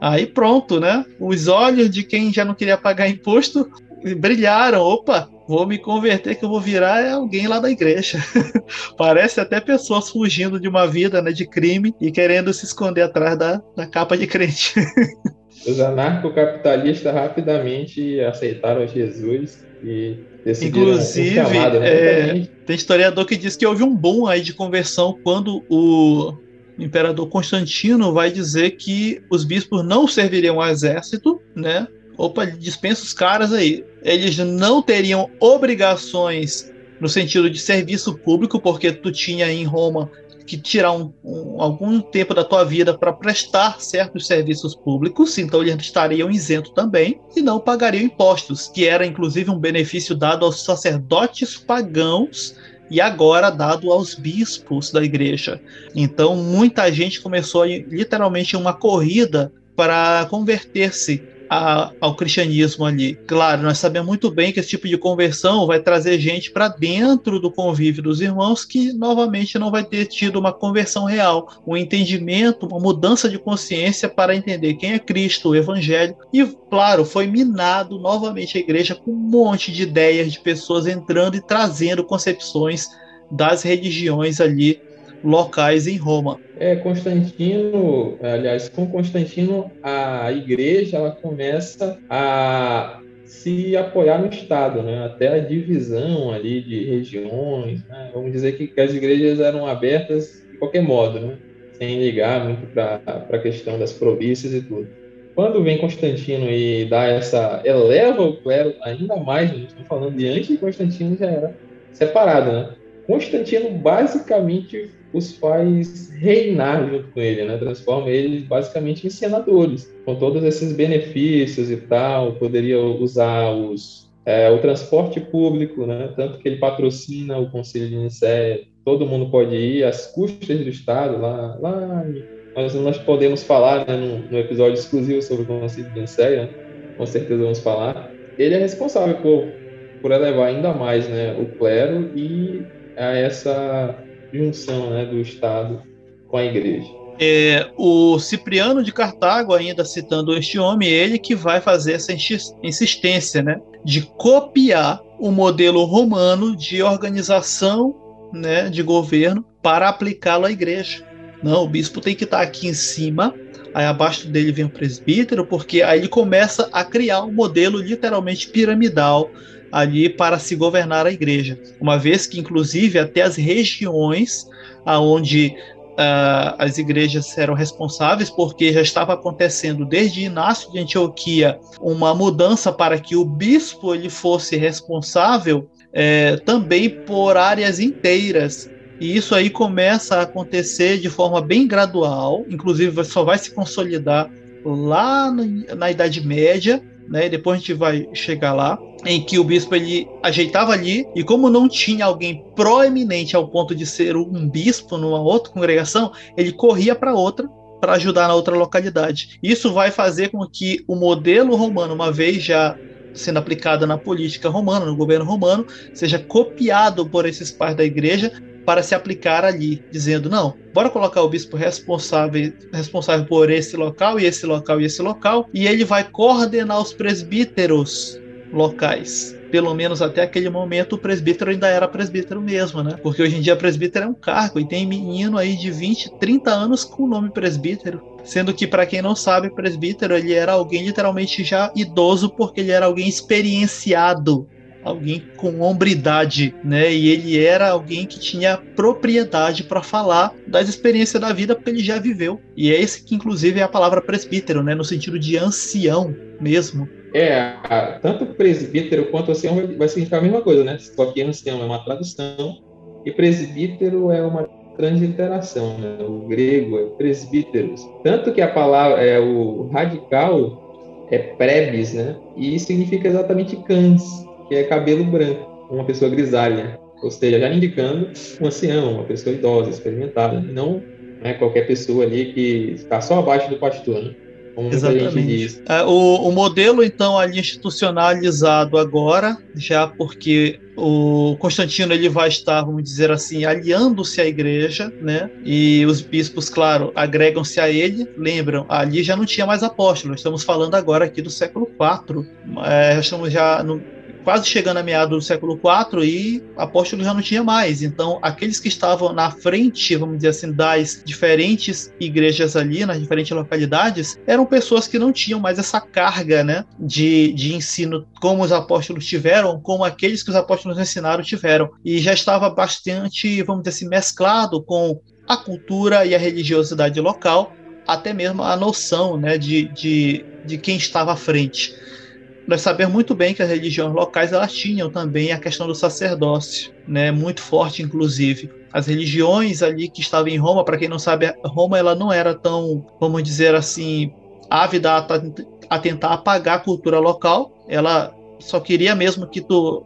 Aí pronto, né? Os olhos de quem já não queria pagar imposto brilharam. Opa, vou me converter que eu vou virar alguém lá da igreja. Parece até pessoas fugindo de uma vida né, de crime e querendo se esconder atrás da, da capa de crente. Os anarcocapitalistas rapidamente aceitaram Jesus e decidiram Inclusive, chamado, né? é, tem historiador que diz que houve um boom aí de conversão quando o imperador Constantino vai dizer que os bispos não serviriam ao exército, né? Opa, dispensa os caras aí. Eles não teriam obrigações no sentido de serviço público, porque tu tinha em Roma que tirar um, um, algum tempo da tua vida para prestar certos serviços públicos, então eles estariam isentos também e não pagariam impostos, que era inclusive um benefício dado aos sacerdotes pagãos e agora dado aos bispos da igreja. Então muita gente começou literalmente uma corrida para converter-se a, ao cristianismo ali. Claro, nós sabemos muito bem que esse tipo de conversão vai trazer gente para dentro do convívio dos irmãos que novamente não vai ter tido uma conversão real, um entendimento, uma mudança de consciência para entender quem é Cristo, o Evangelho. E, claro, foi minado novamente a igreja com um monte de ideias de pessoas entrando e trazendo concepções das religiões ali locais em Roma. É, Constantino, aliás, com Constantino, a igreja ela começa a se apoiar no Estado, né? até a divisão ali de regiões. Né? Vamos dizer que, que, as igrejas eram abertas de qualquer modo, né? sem ligar muito para a questão das províncias e tudo. Quando vem Constantino e dá essa. eleva o clero ainda mais, gente está falando de antes de Constantino já era separado, né? Constantino basicamente os faz reinar junto com ele, né? Transforma eles basicamente em senadores, com todos esses benefícios e tal. Poderia usar os, é, o transporte público, né? Tanto que ele patrocina o Conselho de Nicéia. Todo mundo pode ir às custas do Estado lá, lá nós, nós podemos falar né, no, no, episódio exclusivo sobre o Conselho de Nicéia, né? com certeza vamos falar. Ele é responsável por, por elevar ainda mais né, o clero e a essa junção né, do Estado com a Igreja. É, o Cipriano de Cartago, ainda citando este homem, ele que vai fazer essa insistência né, de copiar o modelo romano de organização né, de governo para aplicá-lo à igreja. Não, o bispo tem que estar aqui em cima, aí abaixo dele vem o presbítero, porque aí ele começa a criar um modelo literalmente piramidal ali para se governar a igreja. Uma vez que, inclusive, até as regiões aonde uh, as igrejas eram responsáveis, porque já estava acontecendo desde Inácio de Antioquia uma mudança para que o bispo ele fosse responsável é, também por áreas inteiras. E isso aí começa a acontecer de forma bem gradual, inclusive só vai se consolidar lá na Idade Média, né? depois a gente vai chegar lá. Em que o bispo ele ajeitava ali e como não tinha alguém proeminente ao ponto de ser um bispo numa outra congregação, ele corria para outra para ajudar na outra localidade. Isso vai fazer com que o modelo romano, uma vez já sendo aplicado na política romana, no governo romano, seja copiado por esses pais da igreja para se aplicar ali, dizendo: não, bora colocar o bispo responsável, responsável por esse local e esse local e esse local, e ele vai coordenar os presbíteros locais. Pelo menos até aquele momento o presbítero ainda era presbítero mesmo, né? Porque hoje em dia presbítero é um cargo e tem menino aí de 20, 30 anos com o nome presbítero. Sendo que, para quem não sabe, presbítero ele era alguém literalmente já idoso, porque ele era alguém experienciado alguém com hombridade, né? E ele era alguém que tinha propriedade para falar das experiências da vida, porque ele já viveu. E é esse que, inclusive, é a palavra presbítero, né? No sentido de ancião mesmo. É, tanto presbítero quanto ancião vai significar a mesma coisa, né? Só que ancião é uma tradução e presbítero é uma transliteração, né? O grego é presbíteros. Tanto que a palavra é o radical é prebis, né? E significa exatamente cans, que é cabelo branco, uma pessoa grisalha, ou seja, já indicando um ancião, uma pessoa idosa, experimentada, não né, qualquer pessoa ali que está só abaixo do pastor, né? Como Exatamente. É, o, o modelo, então, ali institucionalizado agora, já porque o Constantino ele vai estar, vamos dizer assim, aliando-se à igreja, né? E os bispos, claro, agregam-se a ele. Lembram, ali já não tinha mais apóstolos. Estamos falando agora aqui do século IV. É, estamos já no, quase chegando a meados do século IV e apóstolo já não tinha mais. Então, aqueles que estavam na frente, vamos dizer assim, das diferentes igrejas ali, nas diferentes localidades, eram pessoas que não tinham mais essa carga né, de, de ensino como os apóstolos tiveram, como aqueles que os apóstolos ensinaram tiveram. E já estava bastante, vamos dizer assim, mesclado com a cultura e a religiosidade local, até mesmo a noção né, de, de, de quem estava à frente nós sabemos muito bem que as religiões locais elas tinham também a questão do sacerdócio, né, muito forte inclusive. As religiões ali que estavam em Roma, para quem não sabe, Roma ela não era tão, vamos dizer assim, ávida a, a tentar apagar a cultura local. Ela só queria mesmo que tu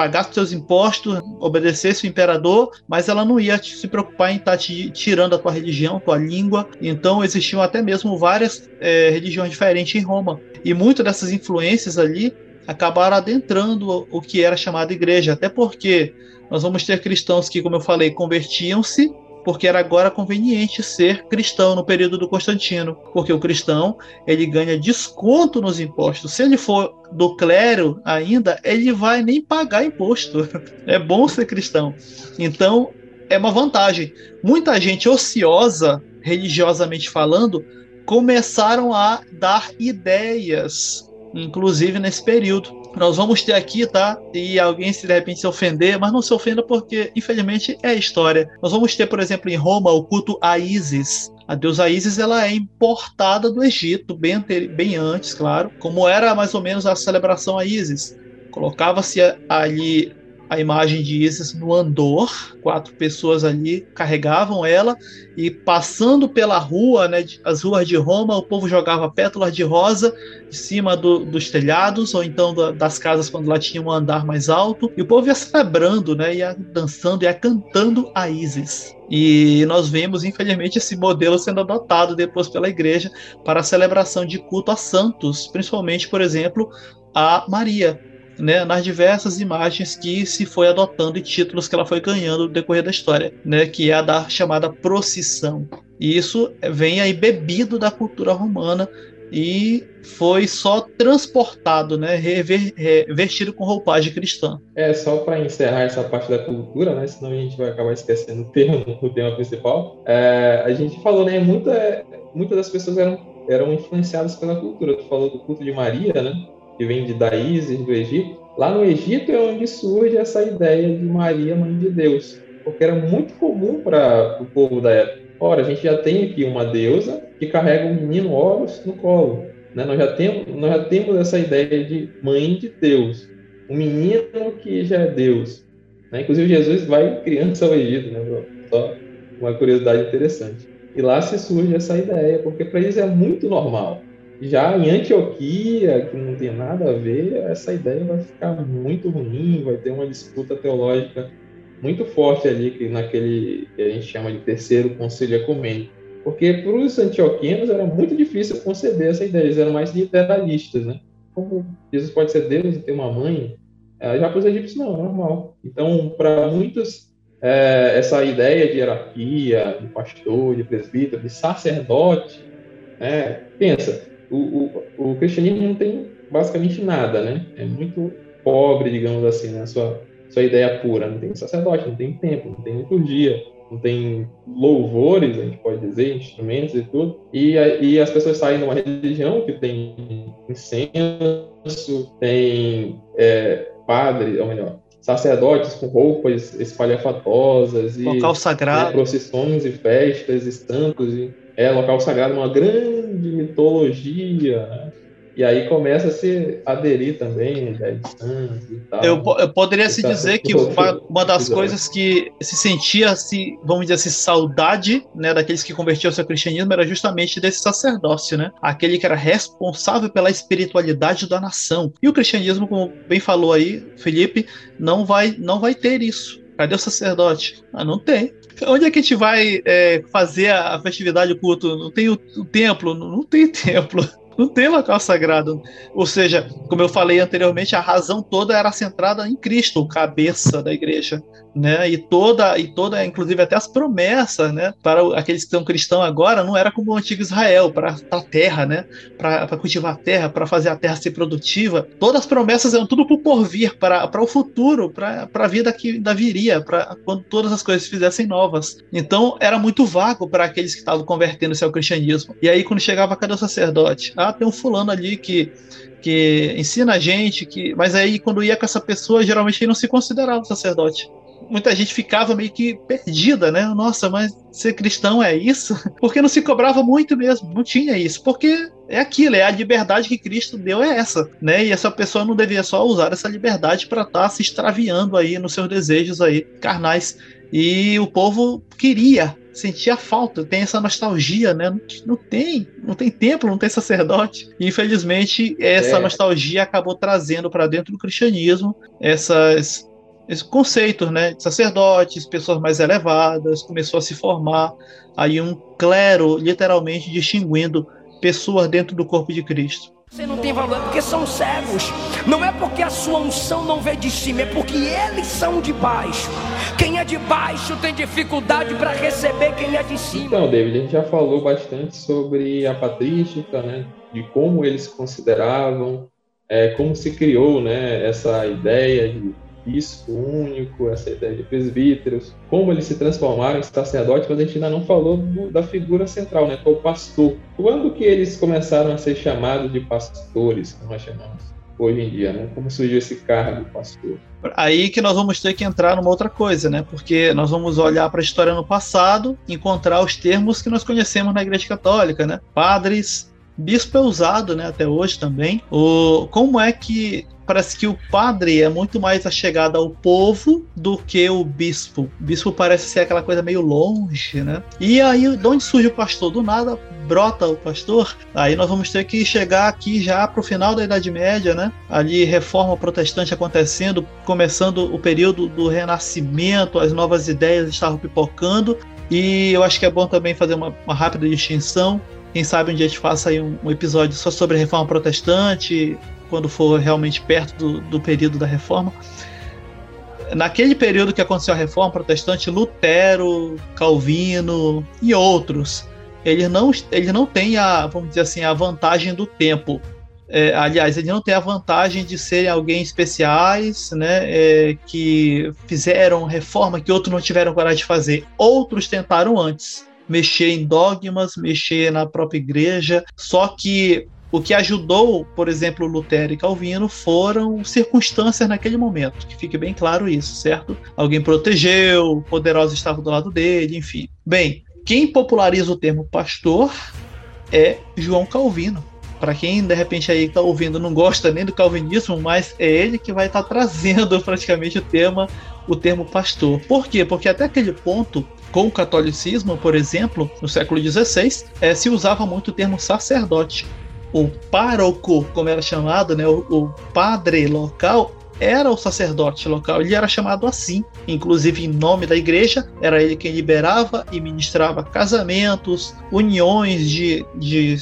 pagasse seus impostos, obedecesse o imperador, mas ela não ia se preocupar em estar tá te tirando a tua religião, tua língua. Então existiam até mesmo várias é, religiões diferentes em Roma. E muitas dessas influências ali acabaram adentrando o que era chamada igreja, até porque nós vamos ter cristãos que, como eu falei, convertiam-se porque era agora conveniente ser cristão no período do Constantino, porque o cristão ele ganha desconto nos impostos. Se ele for do clero ainda, ele vai nem pagar imposto. É bom ser cristão. Então é uma vantagem. Muita gente ociosa, religiosamente falando, começaram a dar ideias, inclusive nesse período nós vamos ter aqui, tá? E alguém se de repente se ofender, mas não se ofenda porque, infelizmente, é história. Nós vamos ter, por exemplo, em Roma, o culto a Isis. A deusa Isis ela é importada do Egito, bem, bem antes, claro. Como era mais ou menos a celebração a Isis. Colocava-se ali a imagem de Isis no andor, quatro pessoas ali carregavam ela e passando pela rua, né, as ruas de Roma, o povo jogava pétalas de rosa de cima do, dos telhados ou então da, das casas quando lá tinha um andar mais alto e o povo ia celebrando, né, ia dançando, ia cantando a Isis. E nós vemos, infelizmente, esse modelo sendo adotado depois pela igreja para a celebração de culto a santos, principalmente, por exemplo, a Maria né, nas diversas imagens que se foi adotando e títulos que ela foi ganhando no decorrer da história, né, que é a da chamada procissão. E isso vem aí bebido da cultura romana e foi só transportado, né, rever, revestido com roupagem cristã. É, só para encerrar essa parte da cultura, né, senão a gente vai acabar esquecendo o tema, o tema principal. É, a gente falou, né, muita, muitas das pessoas eram, eram influenciadas pela cultura. Tu falou do culto de Maria, né, que vem de da Isis, do Egito. Lá no Egito é onde surge essa ideia de Maria, mãe de Deus, porque era muito comum para o povo da época. Ora, a gente já tem aqui uma deusa que carrega um menino Horus no colo. Né? Nós, já temos, nós já temos essa ideia de mãe de Deus, um menino que já é Deus. Né? Inclusive, Jesus vai criança ao Egito, né? só uma curiosidade interessante. E lá se surge essa ideia, porque para eles é muito normal Já em Antioquia, que não tem nada a ver, essa ideia vai ficar muito ruim, vai ter uma disputa teológica muito forte ali, que naquele que a gente chama de terceiro concílio ecumênico. Porque para os antioquianos era muito difícil conceber essa ideia, eles eram mais literalistas, né? Como Jesus pode ser Deus e ter uma mãe, é, já para os egípcios não, é normal. Então, para muitos, é, essa ideia de hierarquia, de pastor, de presbítero, de sacerdote, né? pensa, o, o, o, cristianismo não tem basicamente nada, né? É muito pobre, digamos assim, na né? sua, sua ideia pura. Não tem sacerdote, não tem templo, não tem liturgia, não tem louvores, a gente pode dizer, instrumentos e tudo. E, e as pessoas saem de uma religião que tem incenso, tem é, padre, ou melhor, sacerdotes com roupas espalhafatosas e local sagrado. E procissões e festas, estampas e é local sagrado, uma grande mitologia. Né? E aí começa a se aderir também distância e tal. Eu, eu poderia se dizer que uma, uma das coisas que se sentia, se, vamos dizer assim, saudade né, daqueles que convertiam ao seu cristianismo era justamente desse sacerdócio, né? Aquele que era responsável pela espiritualidade da nação. E o cristianismo, como bem falou aí, Felipe, não vai, não vai ter isso. Cadê o sacerdote? Ah, não tem. Onde é que a gente vai é, fazer a festividade, o culto? Não tem o, o templo? Não, não tem templo não tem local sagrado. Ou seja, como eu falei anteriormente, a razão toda era centrada em Cristo, o cabeça da igreja né? E toda, e toda, inclusive até as promessas, né? Para aqueles que são cristãos agora, não era como o antigo Israel, para a terra, né? Para cultivar a terra, para fazer a terra ser produtiva. Todas as promessas eram tudo para o porvir, para, para o futuro, para, a vida que ainda viria, para quando todas as coisas se fizessem novas. Então era muito vago para aqueles que estavam convertendo-se ao cristianismo. E aí, quando chegava, cadê o sacerdote? Ah, tem um fulano ali que que ensina a gente que mas aí quando ia com essa pessoa geralmente ele não se considerava sacerdote muita gente ficava meio que perdida, né? Nossa, mas ser cristão é isso? Porque não se cobrava muito mesmo, não tinha isso. Porque é aquilo, é a liberdade que Cristo deu, é essa, né? E essa pessoa não devia só usar essa liberdade para estar tá se extraviando aí nos seus desejos aí carnais. E o povo queria, sentia falta, tem essa nostalgia, né? Não, não tem, não tem templo, não tem sacerdote. E, infelizmente, essa é. nostalgia acabou trazendo para dentro do cristianismo essas esse conceito, né, de sacerdotes, pessoas mais elevadas, começou a se formar aí um clero, literalmente distinguindo pessoas dentro do corpo de Cristo. Você não tem valor porque são cegos. Não é porque a sua unção não vem de cima, é porque eles são de baixo. Quem é de baixo tem dificuldade para receber quem é de cima. Então, David, a gente já falou bastante sobre a patrística, né? De como eles consideravam, é, como se criou, né? Essa ideia de bispo único, essa ideia de presbíteros, como eles se transformaram em sacerdotes, mas a gente ainda não falou do, da figura central, né, que é o pastor. Quando que eles começaram a ser chamados de pastores, como nós chamamos hoje em dia, né? Como surgiu esse cargo, pastor? Aí que nós vamos ter que entrar numa outra coisa, né? Porque nós vamos olhar para a história no passado, encontrar os termos que nós conhecemos na Igreja Católica, né? Padres, bispo é usado, né? Até hoje também. O como é que parece que o padre é muito mais achegado ao povo do que o bispo. O bispo parece ser aquela coisa meio longe, né? E aí, de onde surge o pastor? Do nada brota o pastor. Aí nós vamos ter que chegar aqui já para o final da Idade Média, né? Ali, reforma protestante acontecendo, começando o período do renascimento, as novas ideias estavam pipocando. E eu acho que é bom também fazer uma, uma rápida distinção quem sabe um dia a gente faça um, um, episódio só sobre a reforma protestante, quando for realmente perto do, do período da reforma. Naquele período que aconteceu a reforma protestante, Lutero, Calvino e outros, eles não, eles não têm a, vamos dizer assim, a vantagem do tempo. É, aliás, eles não têm a vantagem de serem alguém especiais, né, é, que fizeram reforma que outros não tiveram coragem de fazer. Outros tentaram antes mexer em dogmas, mexer na própria igreja, só que o que ajudou, por exemplo, Lutero e Calvino foram circunstâncias naquele momento, que fique bem claro isso, certo? Alguém protegeu, poderoso estava do lado dele, enfim. Bem, quem populariza o termo pastor é João Calvino. Para quem de repente aí está ouvindo não gosta nem do calvinismo, mas é ele que vai estar tá trazendo praticamente o tema, o termo pastor. Por quê? Porque até aquele ponto com o catolicismo, por exemplo, no século XVI, é, se usava muito o termo sacerdote. O pároco, como era chamado, né, o, o padre local, era o sacerdote local, ele era chamado assim, inclusive em nome da igreja, era ele quem liberava e ministrava casamentos, uniões de, de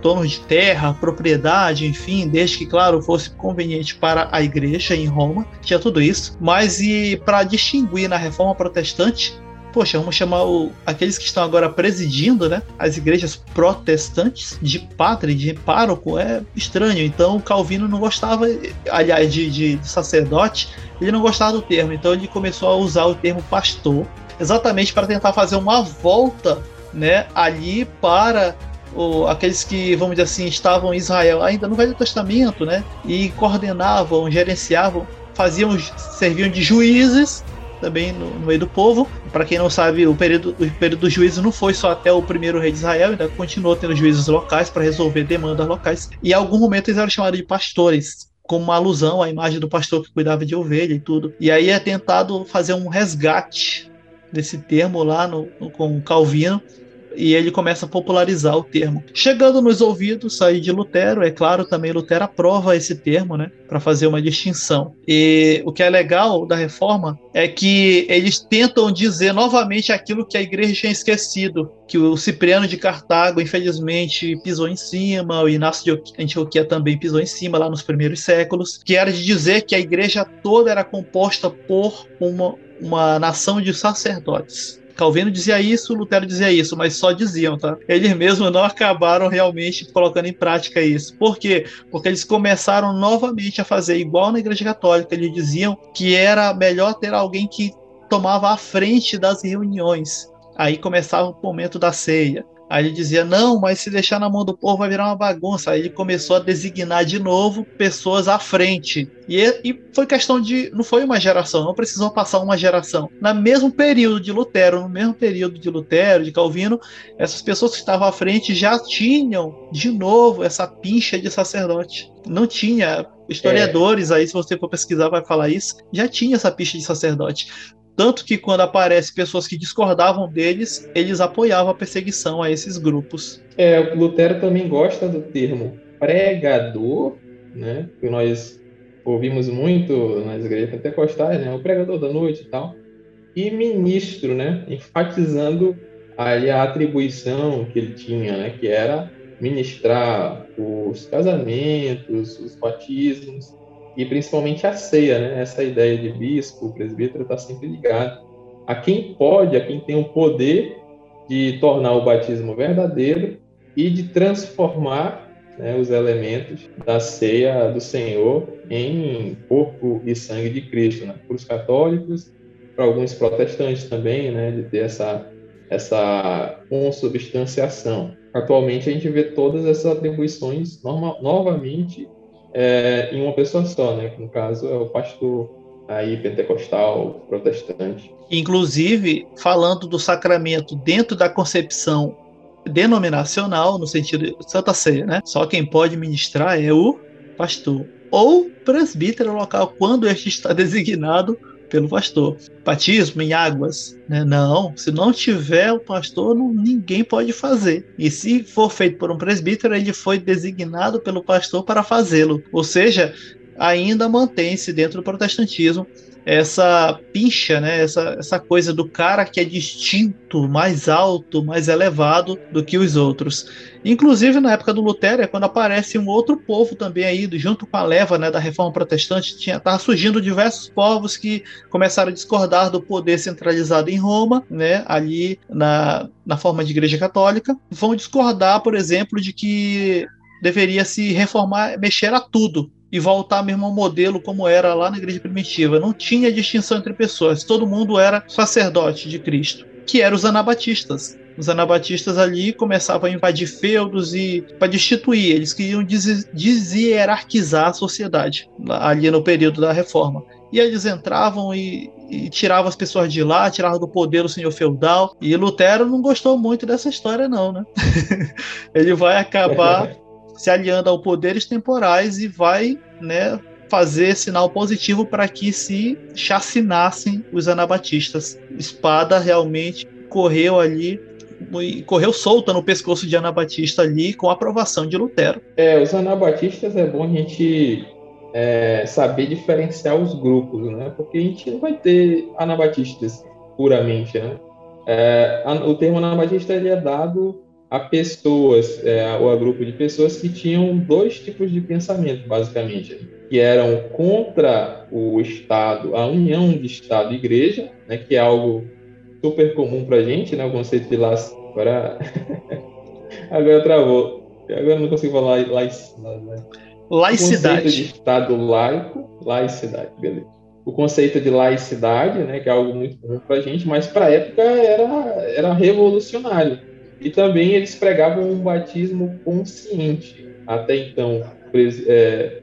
donos de terra, propriedade, enfim, desde que, claro, fosse conveniente para a igreja em Roma, tinha tudo isso. Mas e para distinguir na reforma protestante, poxa, vamos chamar o, aqueles que estão agora presidindo, né, as igrejas protestantes de padre, de pároco, é estranho. Então, Calvino não gostava, aliás, de, de, sacerdote, ele não gostava do termo. Então, ele começou a usar o termo pastor, exatamente para tentar fazer uma volta, né, ali para aqueles que, vamos dizer assim, estavam em Israel ainda no Velho Testamento, né, e coordenavam, gerenciavam, faziam, serviam de juízes também no, no meio do povo. Para quem não sabe, o período, o período dos juízes não foi só até o primeiro rei de Israel, ainda continuou tendo juízes locais para resolver demandas locais. E em algum momento eles eram chamados de pastores, como uma alusão à imagem do pastor que cuidava de ovelha e tudo. E aí é tentado fazer um resgate desse termo lá no, no com Calvino e ele começa a popularizar o termo. Chegando nos ouvidos aí de Lutero, é claro, também Lutero aprova esse termo, né, para fazer uma distinção. E o que é legal da reforma é que eles tentam dizer novamente aquilo que a igreja tinha esquecido, que o Cipriano de Cartago, infelizmente, pisou em cima, o Inácio de Antioquia também pisou em cima lá nos primeiros séculos, que era de dizer que a igreja toda era composta por uma, uma nação de sacerdotes. Calvino dizia isso, Lutero dizia isso, mas só diziam, tá? Eles mesmos não acabaram realmente colocando em prática isso. Por quê? Porque eles começaram novamente a fazer igual na Igreja Católica. Eles diziam que era melhor ter alguém que tomava a frente das reuniões. Aí começava o momento da ceia. Aí ele dizia: não, mas se deixar na mão do povo vai virar uma bagunça. Aí ele começou a designar de novo pessoas à frente. E, e foi questão de. Não foi uma geração, não precisou passar uma geração. No mesmo período de Lutero, no mesmo período de Lutero, de Calvino, essas pessoas que estavam à frente já tinham de novo essa pincha de sacerdote. Não tinha historiadores é. aí, se você for pesquisar, vai falar isso. Já tinha essa picha de sacerdote. Tanto que quando aparece pessoas que discordavam deles, eles apoiavam a perseguição a esses grupos. É, o Lutero também gosta do termo pregador, né? Que nós ouvimos muito nas igrejas pentecostais, né? O pregador da noite e tal. E ministro, né? Enfatizando aí a atribuição que ele tinha, né? Que era ministrar os casamentos, os batismos, e principalmente a ceia, né? Essa ideia de bispo, presbítero está sempre ligado a quem pode, a quem tem o poder de tornar o batismo verdadeiro e de transformar né, os elementos da ceia do Senhor em corpo e sangue de Cristo, né? para os católicos, para alguns protestantes também, né, de ter essa essa consubstanciação. Atualmente a gente vê todas essas atribuições novamente é, em uma pessoa só, né? No caso é o pastor aí pentecostal, protestante. Inclusive, falando do sacramento dentro da concepção denominacional, no sentido de Santa Ceia, né? Só quem pode ministrar é o pastor ou presbítero local, quando este está designado pelo pastor. Batismo em águas, né? Não, se não tiver o pastor, não, ninguém pode fazer. E se for feito por um presbítero, ele foi designado pelo pastor para fazê-lo. Ou seja, ainda mantém-se dentro do protestantismo essa pincha, né? essa, essa coisa do cara que é distinto, mais alto, mais elevado do que os outros. Inclusive, na época do Lutero, é quando aparece um outro povo também aí, junto com a leva né, da reforma protestante, tinha tava surgindo diversos povos que começaram a discordar do poder centralizado em Roma, né, ali na, na forma de igreja católica. Vão discordar, por exemplo, de que deveria se reformar, mexer a tudo, e voltar mesmo ao modelo como era lá na igreja primitiva. Não tinha distinção entre pessoas, todo mundo era sacerdote de Cristo, que eram os anabatistas. Os anabatistas ali começavam a invadir feudos e para destituir, eles queriam deshierarquizar a sociedade ali no período da reforma. E eles entravam e, e tiravam as pessoas de lá, tiravam do poder o senhor feudal. E Lutero não gostou muito dessa história, não, né? Ele vai acabar se aliando ao poderes temporais e vai, né, fazer sinal positivo para que se chacinassem os anabatistas. Espada realmente correu ali correu solta no pescoço de Anabatista ali com a aprovação de Lutero. É, os anabatistas é bom a gente é, saber diferenciar os grupos, né? Porque a gente não vai ter anabatistas puramente, né? É, o termo anabatista ele é dado a pessoas, é, ou a grupo de pessoas que tinham dois tipos de pensamento, basicamente, que eram contra o Estado, a união de Estado e Igreja, né, que é algo super comum para a gente, né, o conceito de las... agora agora travou, agora não consigo falar laicidade. Né? Laicidade. O conceito de Estado laico, laicidade, beleza. O conceito de laicidade, né, que é algo muito comum para a gente, mas para a época era, era revolucionário e também eles pregavam um batismo consciente. Até então, é,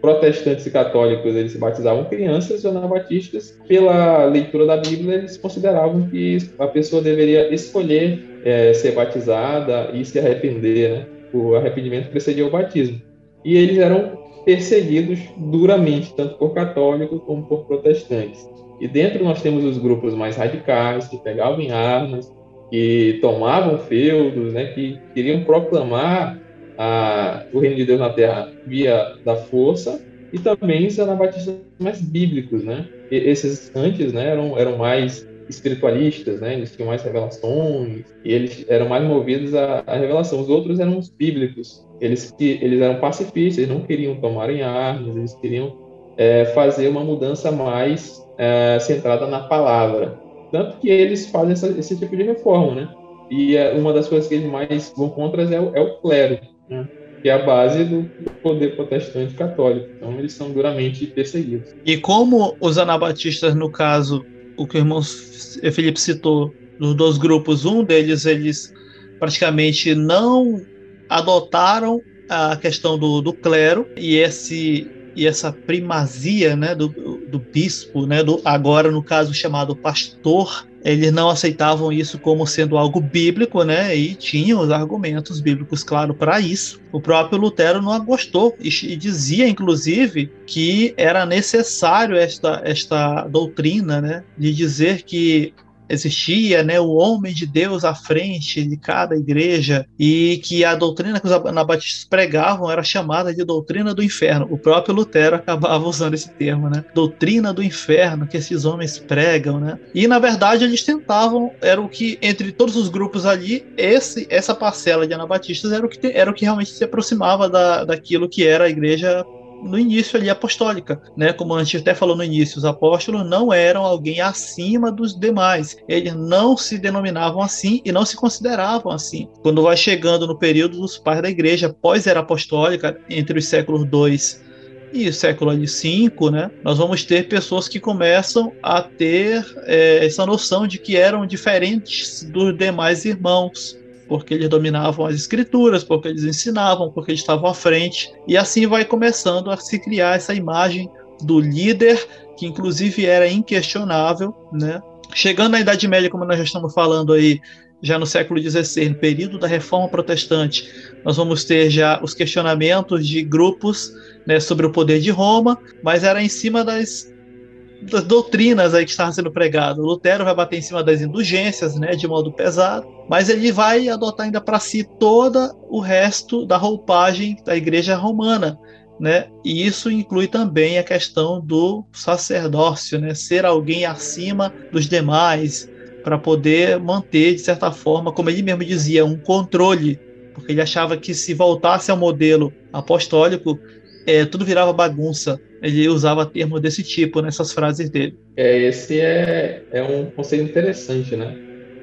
protestantes e católicos eles batizavam crianças e anabatistas, pela leitura da Bíblia, eles consideravam que a pessoa deveria escolher é, ser batizada e se arrepender. Né? O arrependimento precedia o batismo. E eles eram perseguidos duramente, tanto por católicos como por protestantes. E dentro nós temos os grupos mais radicais, que pegavam em armas, que tomavam feudos, né, que queriam proclamar a, o reino de Deus na terra via da força, e também os anabatistas mais bíblicos, né? E esses antes, né, eram, eram mais espiritualistas, né? Eles tinham mais revelações e eles eram mais movidos à, à revelação. Os outros eram os bíblicos. Eles eles eram pacifistas, eles não queriam tomar em armas, eles queriam é, fazer uma mudança mais é, centrada na palavra. Tanto que eles fazem essa, esse tipo de reforma, né? E é, uma das coisas que eles mais vão contra é o, é o clero, né? que é a base do poder protestante católico. Então, eles são duramente perseguidos. E como os anabatistas, no caso, o que o irmão Felipe citou, dos dois grupos, um deles, eles praticamente não adotaram a questão do, do clero e esse e essa primazia né, do, do bispo, né, do, agora no caso chamado pastor, eles não aceitavam isso como sendo algo bíblico, né? E tinham os argumentos bíblicos, claro, para isso. O próprio Lutero não gostou e, dizia, inclusive, que era necessário esta, esta doutrina, né? De dizer que existia né, o homem de Deus à frente de cada igreja e que a doutrina que os anabatistas pregavam era chamada de doutrina do inferno. O próprio Lutero acabava usando esse termo, né? Doutrina do inferno que esses homens pregam, né? E na verdade eles tentavam, era o que entre todos os grupos ali, esse essa parcela de anabatistas era o que era o que realmente se aproximava da, daquilo que era a igreja no início ali apostólica, né? Como a gente até falou no início, os apóstolos não eram alguém acima dos demais. Eles não se denominavam assim e não se consideravam assim. Quando vai chegando no período dos pais da igreja pós-era apostólica, entre os séculos 2 e o século V, né, nós vamos ter pessoas que começam a ter é, essa noção de que eram diferentes dos demais irmãos porque eles dominavam as escrituras, porque eles ensinavam, porque eles estavam à frente. E assim vai começando a se criar essa imagem do líder, que inclusive era inquestionável, né? Chegando na Idade Média, como nós já estamos falando aí, já no século XVI, no período da Reforma Protestante, nós vamos ter já os questionamentos de grupos né, sobre o poder de Roma, mas era em cima das das doutrinas aí que estavam sendo pregadas. Lutero vai bater em cima das indulgências, né, de modo pesado, mas ele vai adotar ainda para si todo o resto da roupagem da Igreja Romana, né? E isso inclui também a questão do sacerdócio, né, ser alguém acima dos demais para poder manter de certa forma, como ele mesmo dizia, um controle, porque ele achava que se voltasse ao modelo apostólico, é, tudo virava bagunça ele usava termos desse tipo nessas frases dele. É, esse é, é um conceito interessante, né?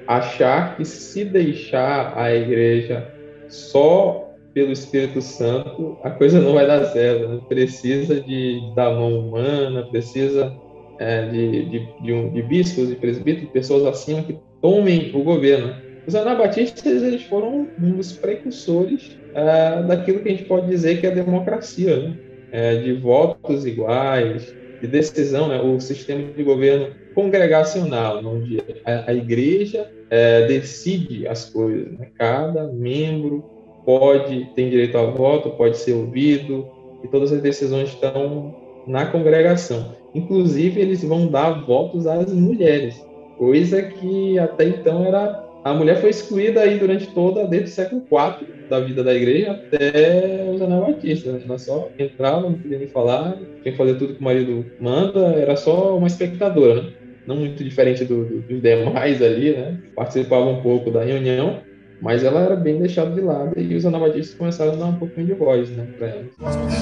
Achar que se deixar a igreja só pelo Espírito Santo, a coisa não vai dar certo. Né? Precisa de, da mão humana, precisa é, de, de, de, um, de bispos e presbíteros, pessoas acima que tomem o governo. Os anabatistas eles foram um dos precursores é, daquilo que a gente pode dizer que é a democracia. Né? é, de votos iguais, de decisão, né, o sistema de governo congregacional, onde a, a igreja é, decide as coisas. Né? Cada membro pode tem direito a voto, pode ser ouvido, e todas as decisões estão na congregação. Inclusive, eles vão dar votos às mulheres, coisa que até então era a mulher foi excluída aí durante toda, desde o século IV da vida da igreja até os anabatistas. Né? Ela só entrava, não podia nem falar, tinha que fazer tudo que o marido manda, era só uma espectadora, né? Não muito diferente do, do, dos demais ali, né? Participava um pouco da reunião, mas ela era bem deixada de lado e os anabatistas começaram a dar um pouquinho de voz, né, para ela.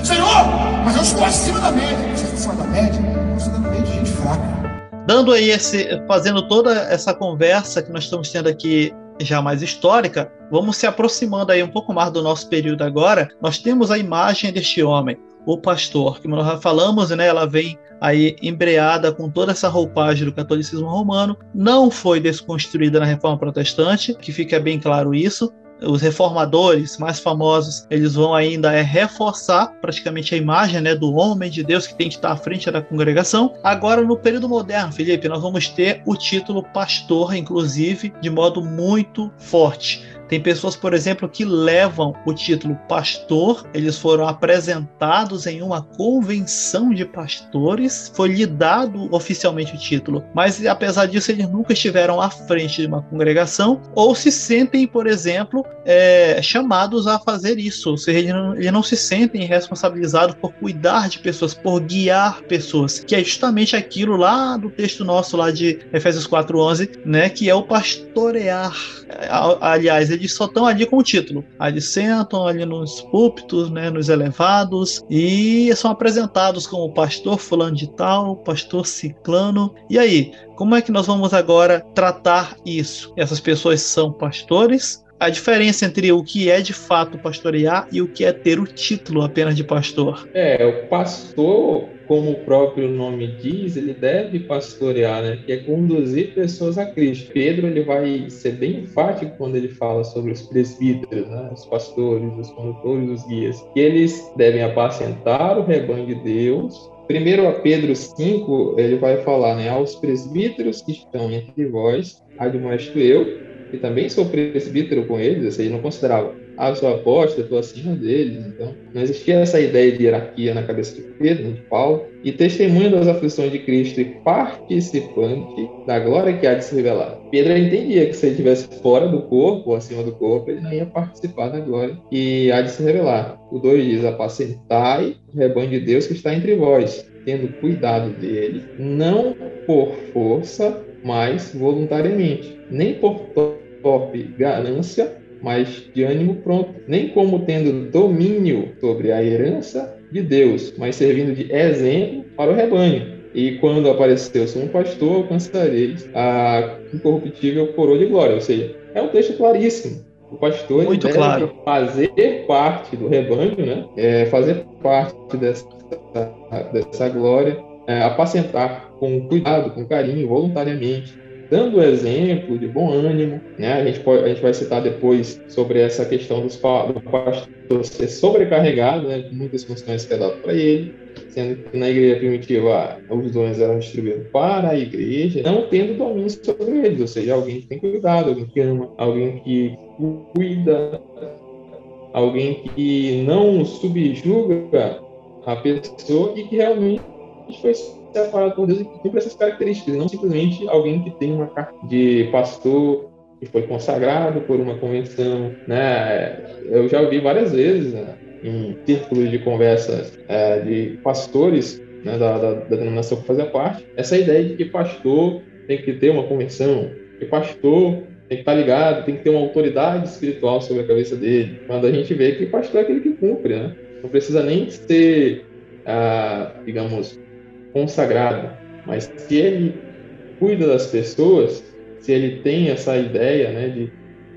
Senhor, mas eu estou acima da média. Você está acima da média? Eu estou acima da média de gente fraca dando aí esse, fazendo toda essa conversa que nós estamos tendo aqui já mais histórica, vamos se aproximando aí um pouco mais do nosso período agora. Nós temos a imagem deste homem, o pastor, que nós já falamos, né? Ela vem aí embreada com toda essa roupagem do catolicismo romano, não foi desconstruída na Reforma Protestante, que fica bem claro isso os reformadores mais famosos, eles vão ainda é, reforçar praticamente a imagem né, do homem de Deus que tem que estar à frente da congregação. Agora, no período moderno, Felipe, nós vamos ter o título pastor, inclusive, de modo muito forte. Tem pessoas, por exemplo, que levam o título pastor, eles foram apresentados em uma convenção de pastores, foi lhe dado oficialmente o título, mas apesar disso, eles nunca estiveram à frente de uma congregação ou se sentem, por exemplo, é, chamados a fazer isso, ou seja, eles não, eles não se sentem responsabilizados por cuidar de pessoas, por guiar pessoas, que é justamente aquilo lá do texto nosso lá de Efésios 4:11, né, que é o pastorear. Aliás, eles só estão ali com o título. Eles sentam ali nos púlpitos, né, nos elevados, e são apresentados como pastor fulano de tal, pastor ciclano. E aí, como é que nós vamos agora tratar isso? Essas pessoas são pastores? A diferença entre o que é de fato pastorear e o que é ter o título apenas de pastor? É, o pastor como o próprio nome diz, ele deve pastorear, né? Que é conduzir pessoas a Cristo. Pedro ele vai ser bem enfático quando ele fala sobre os presbíteros, né? Os pastores, os condutores, os guias. Que eles devem apacentar o rebanho de Deus. Primeiro a Pedro 5, ele vai falar, né? Aos presbíteros que estão entre vós, admoesto eu, que também sou presbítero com eles, ou seja, não considerava eu sou apóstolo, estou acima deles. Então, não existia essa ideia de hierarquia na cabeça de Pedro, de Paulo, e testemunha das aflições de Cristo e participante da glória que há de se revelar. Pedro entendia que se ele estivesse fora do corpo, ou acima do corpo, ele não ia participar da glória que há de se revelar. O 2 diz: Apacentai o rebanho de Deus que está entre vós, tendo cuidado dele, não por força, mas voluntariamente, nem por torpe ganância, mas de ânimo pronto, nem como tendo domínio sobre a herança de Deus, mas servindo de exemplo para o rebanho. E quando apareceu um pastor, alcançareis a incorruptível coroa de glória. Ou seja, é um texto claríssimo. O pastor Muito deve claro. fazer parte do rebanho, né? É, fazer parte dessa, dessa glória, é, apacentar com cuidado, com carinho, voluntariamente, dando exemplo de bom ânimo. Né? A, gente pode, a gente vai citar depois sobre essa questão dos, do pastor ser sobrecarregado, né? muitas funções que é dado para ele, sendo que na igreja primitiva os dons eram distribuídos para a igreja, não tendo domínio sobre eles, ou seja, alguém que tem cuidado, alguém que ama, alguém que cuida, alguém que não subjuga a pessoa e que realmente foi separado por Deus e cumpre essas características, não simplesmente alguém que tem uma carta de pastor que foi consagrado por uma convenção, né? Eu já ouvi várias vezes né, em círculos de conversas é, de pastores né, da, da, da denominação que fazia parte, essa ideia de que pastor tem que ter uma convenção, que pastor tem que estar ligado, tem que ter uma autoridade espiritual sobre a cabeça dele. Quando a gente vê que pastor é aquele que cumpre, né? Não precisa nem ser, ah, digamos, consagrado, mas se ele cuida das pessoas, se ele tem essa ideia né, de,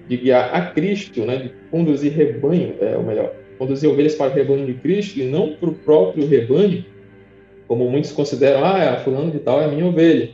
de guiar a Cristo, né, de conduzir rebanho, é, ou melhor, conduzir ovelhas para o rebanho de Cristo e não para o próprio rebanho, como muitos consideram, ah, é, fulano de tal é a minha ovelha.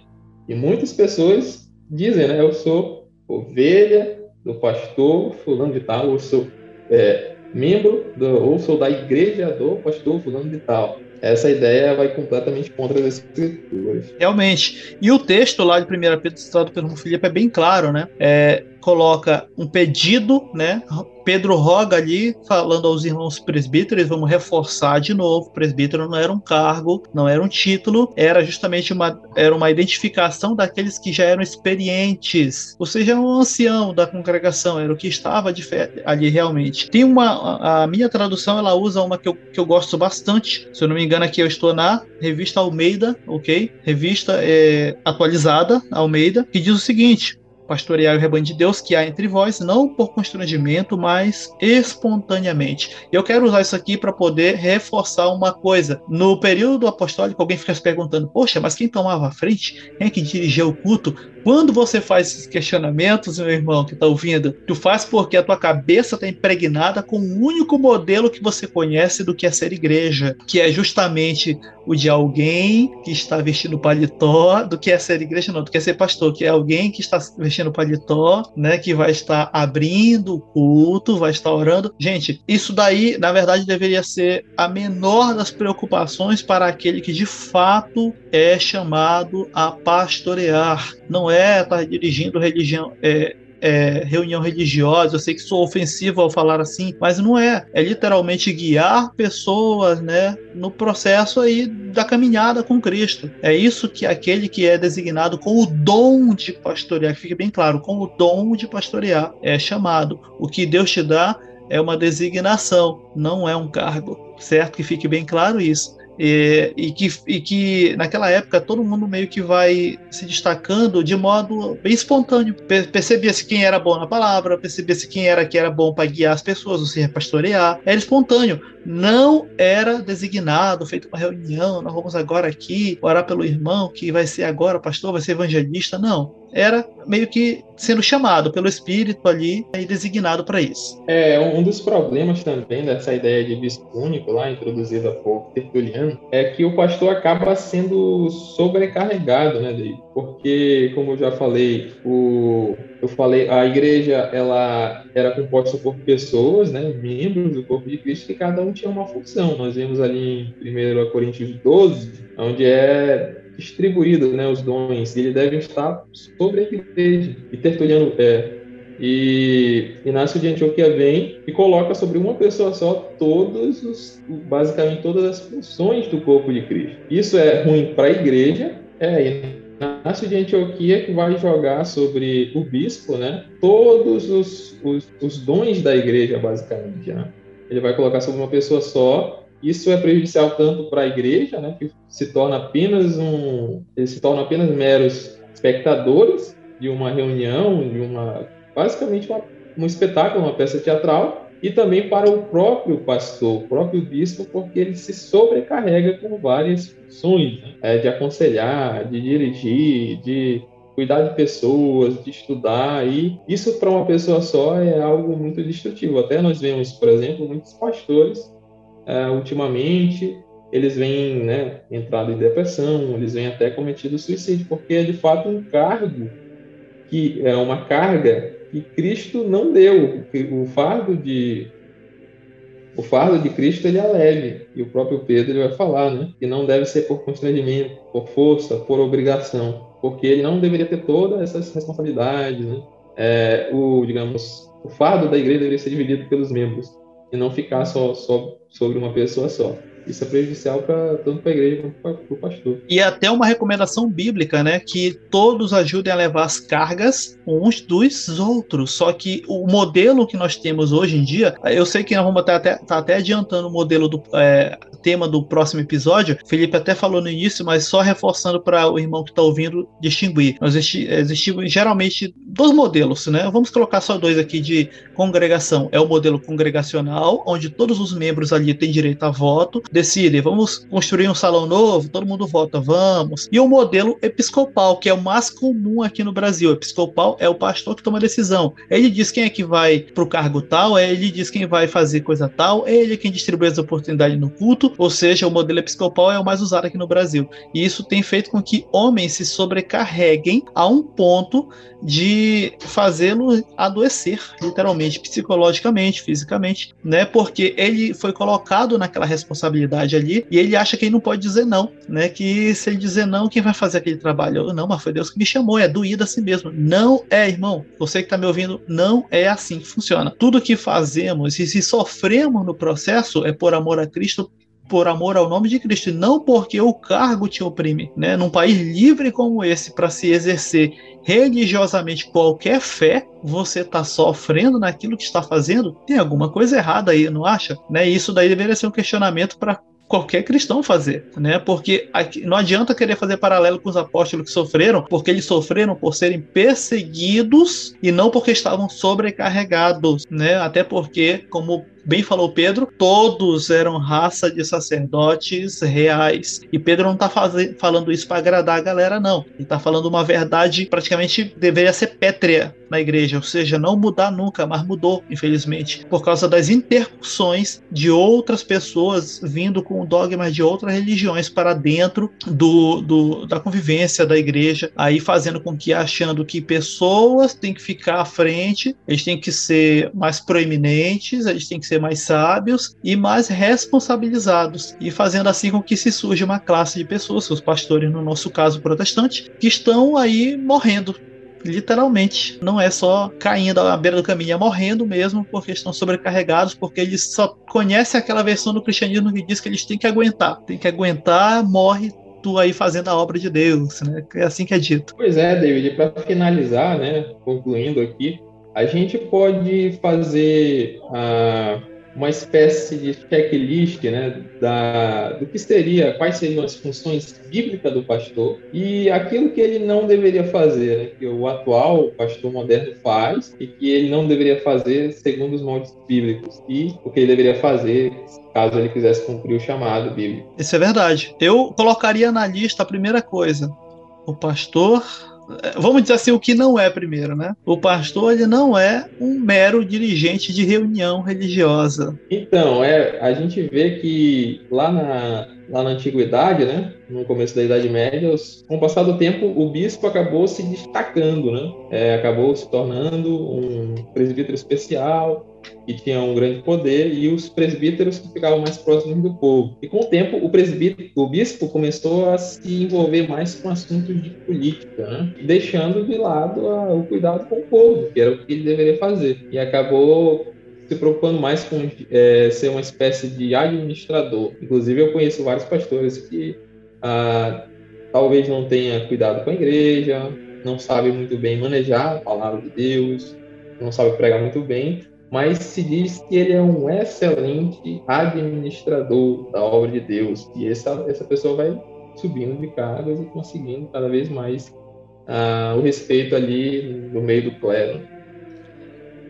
E muitas pessoas dizem, né, eu sou ovelha do pastor fulano de tal, ou sou é, membro, do, ou sou da igreja do pastor fulano de tal essa ideia vai completamente contra as escrituras. Realmente. E o texto lá de 1 Pedro citado pelo Filipe é bem claro, né? É, coloca um pedido, né? Pedro roga ali, falando aos irmãos presbíteros, vamos reforçar de novo, presbítero não era um cargo, não era um título, era justamente uma, era uma identificação daqueles que já eram experientes, ou seja, um ancião da congregação, era o que estava ali realmente. Tem uma, a, a minha tradução, ela usa uma que eu, que eu gosto bastante, se eu não me engano aqui eu estou na revista Almeida, ok? Revista é, atualizada, Almeida, que diz o seguinte, pastorear o rebanho de Deus que há entre vós, não por constrangimento, mas espontaneamente. Eu quero usar isso aqui para poder reforçar uma coisa. No período apostólico, alguém fica se perguntando: poxa, mas quem tomava a frente? Quem é que dirigia o culto? Quando você faz esses questionamentos, meu irmão que está ouvindo, tu faz porque a tua cabeça está impregnada com o único modelo que você conhece do que é ser igreja, que é justamente o de alguém que está vestindo paletó, do que é ser igreja, não, do que é ser pastor, que é alguém que está vestindo paletó, né, que vai estar abrindo o culto, vai estar orando. Gente, isso daí, na verdade, deveria ser a menor das preocupações para aquele que de fato é chamado a pastorear. Não é estar dirigindo religião, é, é, reunião religiosa, eu sei que sou ofensivo ao falar assim, mas não é. É literalmente guiar pessoas, né, no processo aí da caminhada com Cristo. É isso que aquele que é designado com o dom de pastorear, que fique bem claro, com o dom de pastorear, é chamado. O que Deus te dá é uma designação, não é um cargo, certo? Que fique bem claro isso. E, e, que, e que naquela época todo mundo meio que vai se destacando de modo bem espontâneo. Percebia-se quem era bom na palavra, percebia-se quem era que era bom para guiar as pessoas, ou seja, pastorear. Era espontâneo. Não era designado, feito uma reunião, nós vamos agora aqui orar pelo irmão que vai ser agora pastor, vai ser evangelista. Não era meio que sendo chamado pelo Espírito ali e designado para isso. É, um dos problemas também dessa ideia de bispo único lá, introduzida por Tertuliano, é que o pastor acaba sendo sobrecarregado, né, David? Porque, como eu já falei, o, eu falei, a igreja ela era composta por pessoas, né, membros do corpo de Cristo, que cada um tinha uma função. Nós vemos ali em 1 Coríntios 12, onde é distribuído né, os dons, ele deve estar sobre a igreja. E Tertuliano é. E Inácio de Antioquia vem e coloca sobre uma pessoa só todos os, basicamente todas as funções do corpo de Cristo. Isso é ruim para a igreja, é Inácio de Antioquia que vai jogar sobre o bispo, né? Todos os, os, os dons da igreja, basicamente, né? Ele vai colocar sobre uma pessoa só isso é prejudicial tanto para a igreja, né, que se torna apenas um, eles se tornam apenas meros espectadores de uma reunião, de uma basicamente uma, um espetáculo, uma peça teatral, e também para o próprio pastor, o próprio bispo, porque ele se sobrecarrega com várias funções, né? é, de aconselhar, de dirigir, de cuidar de pessoas, de estudar, e isso para uma pessoa só é algo muito destrutivo. Até nós vemos, por exemplo, muitos pastores uh, ultimamente eles vêm né, entrado em depressão, eles vêm até cometido suicídio, porque é de fato um cargo que é uma carga que Cristo não deu. O fardo de o fardo de Cristo ele é leve e o próprio Pedro vai falar, né, que não deve ser por constrangimento, por força, por obrigação, porque ele não deveria ter todas essas responsabilidades, né? É, o digamos o fardo da igreja deveria ser dividido pelos membros e não ficar só, só sobre uma pessoa só. Isso é prejudicial pra, tanto para a igreja quanto para o pastor. E até uma recomendação bíblica, né? Que todos ajudem a levar as cargas uns dos outros. Só que o modelo que nós temos hoje em dia, eu sei que nós vamos estar até, tá até adiantando o modelo do é, tema do próximo episódio. Felipe até falou no início, mas só reforçando para o irmão que está ouvindo distinguir. Nós existimos geralmente dois modelos, né? Vamos colocar só dois aqui de congregação. É o modelo congregacional, onde todos os membros ali têm direito a voto decidem, vamos construir um salão novo, todo mundo vota, vamos. E o modelo episcopal, que é o mais comum aqui no Brasil. O episcopal é o pastor que toma decisão. Ele diz quem é que vai para o cargo tal, é ele diz quem vai fazer coisa tal, é ele quem distribui as oportunidades no culto, ou seja, o modelo episcopal é o mais usado aqui no Brasil. E isso tem feito com que homens se sobrecarreguem a um ponto de fazê-lo adoecer, literalmente, psicologicamente, fisicamente, né? Porque ele foi colocado naquela responsabilidade ali e ele acha que ele não pode dizer não, né? Que se ele dizer não, quem vai fazer aquele trabalho? Não, mas foi Deus que me chamou, é doído assim mesmo. Não é, irmão. Você que está me ouvindo, não é assim que funciona. Tudo que fazemos e se sofremos no processo é por amor a Cristo por amor ao nome de Cristo, e não porque o cargo te oprime. Né? Num país livre como esse, para se exercer religiosamente qualquer fé, você está sofrendo naquilo que está fazendo, tem alguma coisa errada aí, não acha? Né? Isso daí deveria ser um questionamento para qualquer cristão fazer, né? Porque aqui, não adianta querer fazer paralelo com os apóstolos que sofreram, porque eles sofreram por serem perseguidos e não porque estavam sobrecarregados, né? Até porque, como bem falou Pedro, todos eram raça de sacerdotes reais. E Pedro não está falando isso para agradar a galera, não. Ele está falando uma verdade praticamente deveria ser pétrea na igreja, ou seja, não mudar nunca, mas mudou, infelizmente, por causa das intercussões de outras pessoas vindo com dogmas de outras religiões para dentro do, do, da convivência da igreja, aí fazendo com que achando que pessoas têm que ficar à frente, eles têm que ser mais proeminentes, eles têm que ser mais sábios e mais responsabilizados, e fazendo assim com que se surja uma classe de pessoas, os pastores, no nosso caso protestante, que estão aí morrendo literalmente. Não é só caindo à beira do caminho, é morrendo mesmo, porque estão sobrecarregados, porque eles só conhecem aquela versão do cristianismo que diz que eles têm que aguentar. Tem que aguentar, morre tu aí fazendo a obra de Deus, né? É assim que é dito. Pois é, David, para finalizar, né, concluindo aqui, a gente pode fazer a uma espécie de checklist né, da, do que seria, quais seriam as funções bíblicas do pastor e aquilo que ele não deveria fazer, né, que o atual pastor moderno faz e que ele não deveria fazer segundo os moldes bíblicos e o que ele deveria fazer caso ele quisesse cumprir o chamado bíblico. Isso é verdade. Eu colocaria na lista a primeira coisa: o pastor vamos dizer assim, o que não é primeiro, né? O pastor ele não é um mero dirigente de reunião religiosa. Então, é, a gente vê que lá na, lá na antiguidade, né, no começo da Idade Média, com o passar do tempo, o bispo acabou se destacando, né? É, acabou se tornando um presbítero especial, que tinha um grande poder, e os presbíteros que ficavam mais próximos do povo. E com o tempo, o presbítero, o bispo começou a se envolver mais com assuntos de política, né? deixando de lado a, o cuidado com o povo, que era o que ele deveria fazer. E acabou se preocupando mais com é, ser uma espécie de administrador. Inclusive, eu conheço vários pastores que ah, talvez não tenha cuidado com a igreja, não sabe muito bem manejar a palavra de Deus, não sabe pregar muito bem, mas se diz que ele é um excelente administrador da obra de Deus. E essa, essa pessoa vai subindo de cargos e conseguindo cada vez mais uh, o respeito ali no meio do clero.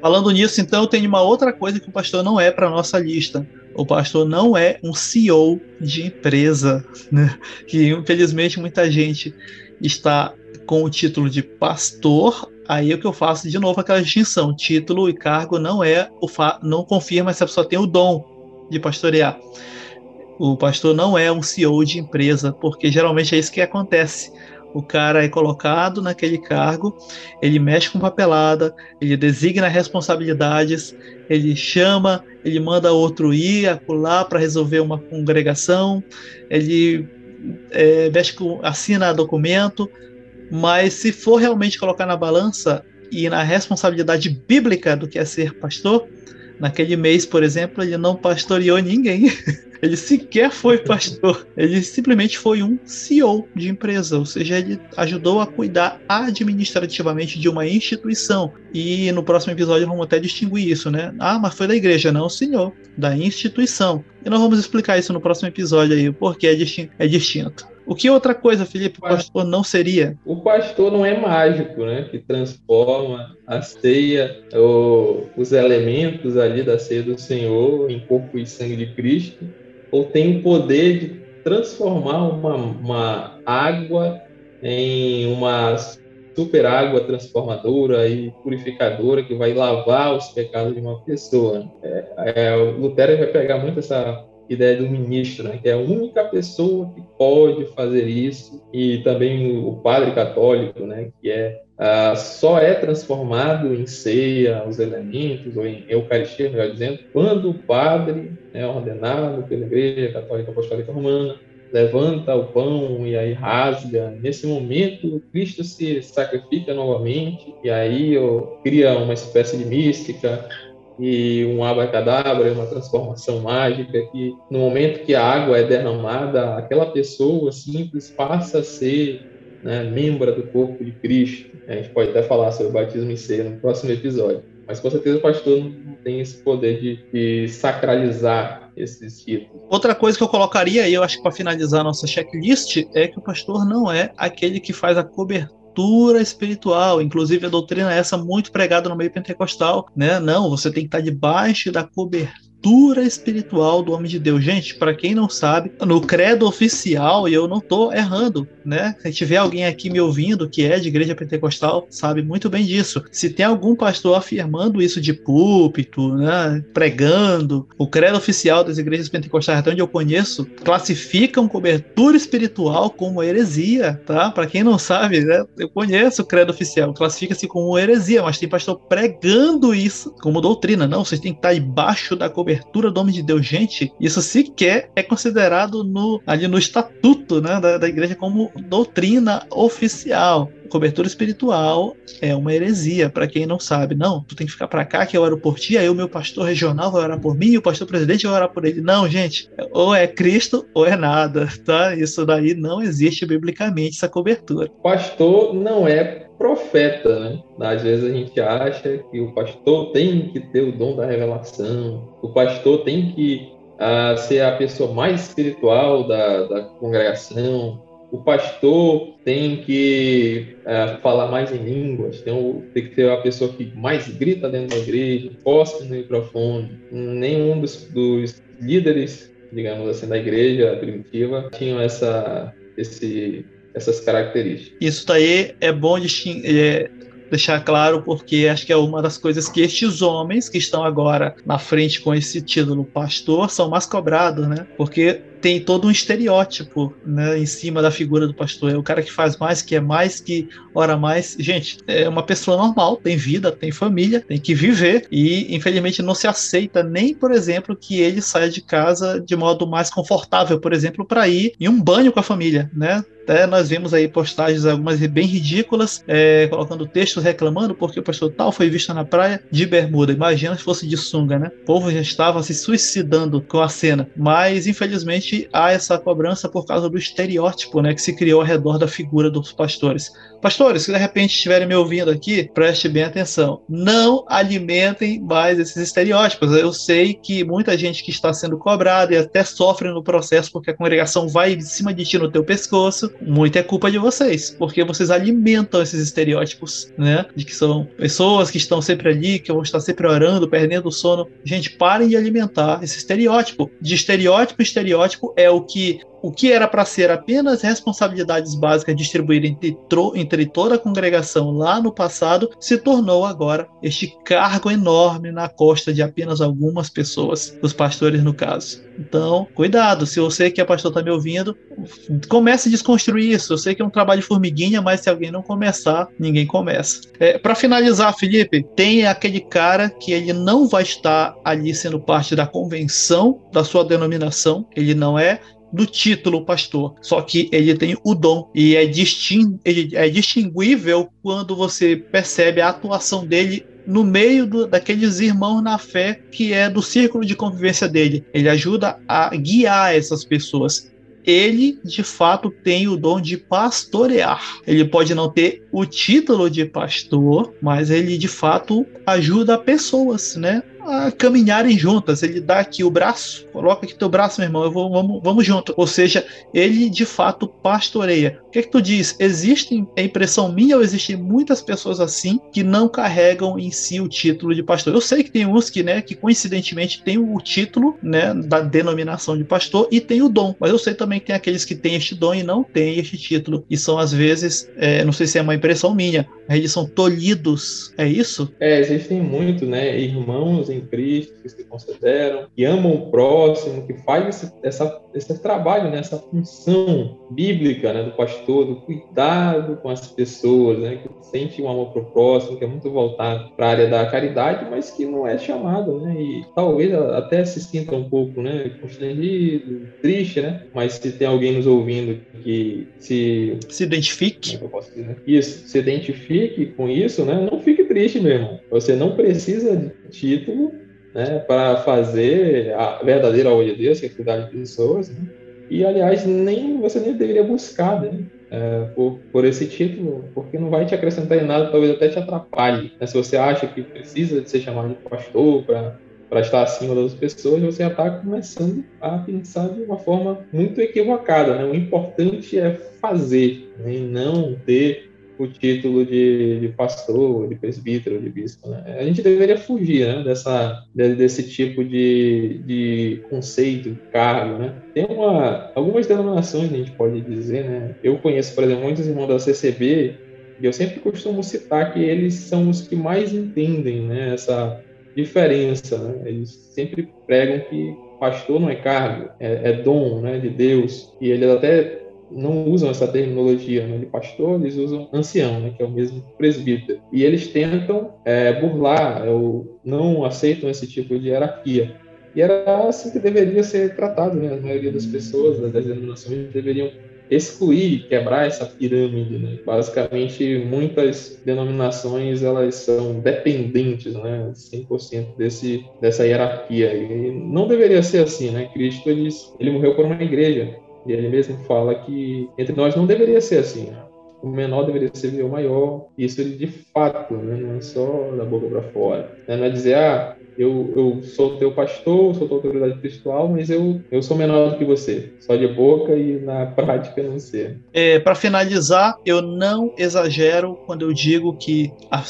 Falando nisso, então, tem uma outra coisa que o pastor não é para nossa lista. O pastor não é um CEO de empresa, né? que infelizmente muita gente está com o título de pastor Aí é o que eu faço de novo aquela distinção. Título e cargo não é o não confirma se a pessoa tem o dom de pastorear. O pastor não é um CEO de empresa, porque geralmente é isso que acontece. O cara é colocado naquele cargo, ele mexe com papelada, ele designa responsabilidades, ele chama, ele manda outro ir acolá para resolver uma congregação, ele é, mexe com, assina documento, mas se for realmente colocar na balança e na responsabilidade bíblica do que é ser pastor, naquele mês, por exemplo, ele não pastoreou ninguém. Ele sequer foi pastor. Ele simplesmente foi um CEO de empresa, ou seja, ele ajudou a cuidar administrativamente de uma instituição. E no próximo episódio vamos até distinguir isso, né? Ah, mas foi da igreja, não, senhor, da instituição. E nós vamos explicar isso no próximo episódio aí, porque é, distinto. É distinto. O que outra coisa, Felipe, o pastor não seria? O pastor não é mágico, né? Que transforma a ceia, ou os elementos ali da ceia do Senhor em corpo e sangue de Cristo ou tem o poder de transformar uma, uma água em uma super água transformadora e purificadora que vai lavar os pecados de uma pessoa. É, é, o Lutero vai pegar muito essa ideia do ministro, né? que é a única pessoa que pode fazer isso, e também o padre católico, né? que é uh, só é transformado em ceia, os elementos, ou em Eucaristia, melhor dizendo, quando o padre é ordenado pela Igreja Católica Apostólica Romana, levanta o pão e aí rasga. Nesse momento, Cristo se sacrifica novamente e aí cria uma espécie de mística e um abracadabra, uma transformação mágica que no momento que a água é derramada, aquela pessoa simples passa a ser né, membro do corpo de Cristo. A gente pode até falar sobre o batismo em ceia no próximo episódio. Mas com certeza o pastor não tem esse poder de, de sacralizar esses títulos. Outra coisa que eu colocaria, e eu acho que para finalizar a nossa checklist, é que o pastor não é aquele que faz a cobertura espiritual. Inclusive, a doutrina é essa muito pregada no meio pentecostal, né? Não, você tem que estar debaixo da cobertura cultura espiritual do homem de Deus. Gente, para quem não sabe, no credo oficial, e eu não tô errando, né? Se tiver alguém aqui me ouvindo que é de igreja pentecostal, sabe muito bem disso. Se tem algum pastor afirmando isso de púlpito, né, pregando, o credo oficial das igrejas pentecostais, até onde eu conheço, classificam cobertura espiritual como heresia, tá? Para quem não sabe, né, eu conheço o credo oficial, classifica-se como heresia, mas tem pastor pregando isso como doutrina. Não, vocês têm que estar debaixo da cobertura cobertura do homem de Deus. Gente, isso sequer é considerado no, ali no estatuto né, da, da igreja como doutrina oficial cobertura espiritual é uma heresia, para quem não sabe. Não, tu tem que ficar para cá que eu oro por ti, aí o meu pastor regional vai orar por mim, e o pastor presidente vai orar por ele. Não, gente, ou é Cristo ou é nada, tá? Isso daí não existe biblicamente essa cobertura. Pastor não é profeta, né? Às vezes a gente acha que o pastor tem que ter o dom da revelação, o pastor tem que uh, ser a pessoa mais espiritual da, da congregação, o pastor tem que uh, falar mais em línguas, tem, tem, que ter a pessoa que mais grita dentro da igreja, posta no microfone. Nenhum dos, dos líderes, digamos assim, da igreja primitiva tinham essa, esse essas características. Isso daí é bom é, deixar claro, porque acho que é uma das coisas que estes homens que estão agora na frente com esse título pastor são mais cobrados, né? Porque tem todo um estereótipo né, em cima da figura do pastor. É o cara que faz mais, que é mais, que ora mais. Gente, é uma pessoa normal, tem vida, tem família, tem que viver e, infelizmente, não se aceita nem, por exemplo, que ele saia de casa de modo mais confortável, por exemplo, para ir em um banho com a família, né? Até nós vimos aí postagens algumas bem ridículas, é, colocando textos reclamando porque o pastor tal foi visto na praia de bermuda. Imagina se fosse de sunga, né? O povo já estava se suicidando com a cena. Mas, infelizmente, há essa cobrança por causa do estereótipo né, que se criou ao redor da figura dos pastores. Pastores, se de repente estiverem me ouvindo aqui, preste bem atenção. Não alimentem mais esses estereótipos. Eu sei que muita gente que está sendo cobrada e até sofre no processo porque a congregação vai em cima de ti no teu pescoço, muita é culpa de vocês, porque vocês alimentam esses estereótipos, né? De que são pessoas que estão sempre ali, que vão estar sempre orando, perdendo o sono. Gente, parem de alimentar esse estereótipo. De estereótipo em estereótipo é o que o que era para ser apenas responsabilidades básicas distribuídas entre, entre toda a congregação lá no passado, se tornou agora este cargo enorme na costa de apenas algumas pessoas, os pastores no caso. Então, cuidado, se você que é pastor está me ouvindo, comece a desconstruir isso. Eu sei que é um trabalho de formiguinha, mas se alguém não começar, ninguém começa. É, para finalizar, Felipe, tem aquele cara que ele não vai estar ali sendo parte da convenção da sua denominação, ele não é do título pastor, só que ele tem o dom e é, distin é distinguível quando você percebe a atuação dele no meio do, daqueles irmãos na fé que é do círculo de convivência dele. Ele ajuda a guiar essas pessoas. Ele, de fato, tem o dom de pastorear. Ele pode não ter o título de pastor, mas ele, de fato, ajuda pessoas, né? A caminharem juntas. Ele dá aqui o braço, coloca aqui teu braço, meu irmão, eu vou, vamos, vamos junto. Ou seja, ele de fato pastoreia. Que, que tu diz? Existem, é impressão minha ou existem muitas pessoas assim que não carregam em si o título de pastor? Eu sei que tem uns que, né, que coincidentemente tem o título, né, da denominação de pastor e tem o dom, mas eu sei também que tem aqueles que têm este dom e não têm este título e são às vezes, é, não sei se é uma impressão minha, eles são tolhidos, é isso? É, existem muito, né, irmãos em Cristo que se consideram, que amam o próximo, que faz esse, esse trabalho, né, essa função bíblica, né, do pastor, do cuidado com as pessoas, né, que sente um amor pro próximo, que é muito voltado para a área da caridade, mas que não é chamado, né, e talvez até se sinta um pouco, né, constrangido, triste, né, mas se tem alguém nos ouvindo que se se identifique, é isso, se identifique com isso, né, não fique triste, meu irmão. Você não precisa de título, né, para fazer a verdadeira obra de Deus, que é cuidar de pessoas, né? E, aliás, nem você nem deveria buscar né? É, por, por esse título, porque não vai te acrescentar em nada, talvez até te atrapalhe. Né? Se você acha que precisa de ser chamado de pastor para estar acima das pessoas, você já está começando a pensar de uma forma muito equivocada. Né? O importante é fazer, né? e não ter o título de, de pastor, de presbítero, de bispo. Né? A gente deveria fugir né, dessa, desse tipo de, de conceito, cargo. Né? Tem uma, algumas denominações, a gente pode dizer, né? eu conheço, por exemplo, muitos irmãos da CCB, e eu sempre costumo citar que eles são os que mais entendem né, essa diferença. Né? Eles sempre pregam que pastor não é cargo, é, é dom né, de Deus, e eles até não usam essa terminologia né, de pastor, eles usam ancião, né, que é o mesmo presbítero. E eles tentam é, burlar, ou não aceitam esse tipo de hierarquia. E era assim que deveria ser tratado, né? A maioria das pessoas, das denominações, deveriam excluir, quebrar essa pirâmide, né? Basicamente, muitas denominações, elas são dependentes, né? 100% desse, dessa hierarquia. E não deveria ser assim, né? Cristo, ele, ele morreu por uma igreja. E ele mesmo fala que entre nós não deveria ser assim. O menor deveria ser o maior. Isso ele de fato, né? não é só da boca para fora. Né? Não é dizer, ah, eu, eu sou teu pastor, sou tua autoridade espiritual, mas eu, eu sou menor do que você. Só de boca e na prática não ser. É, para finalizar, eu não exagero quando eu digo que a,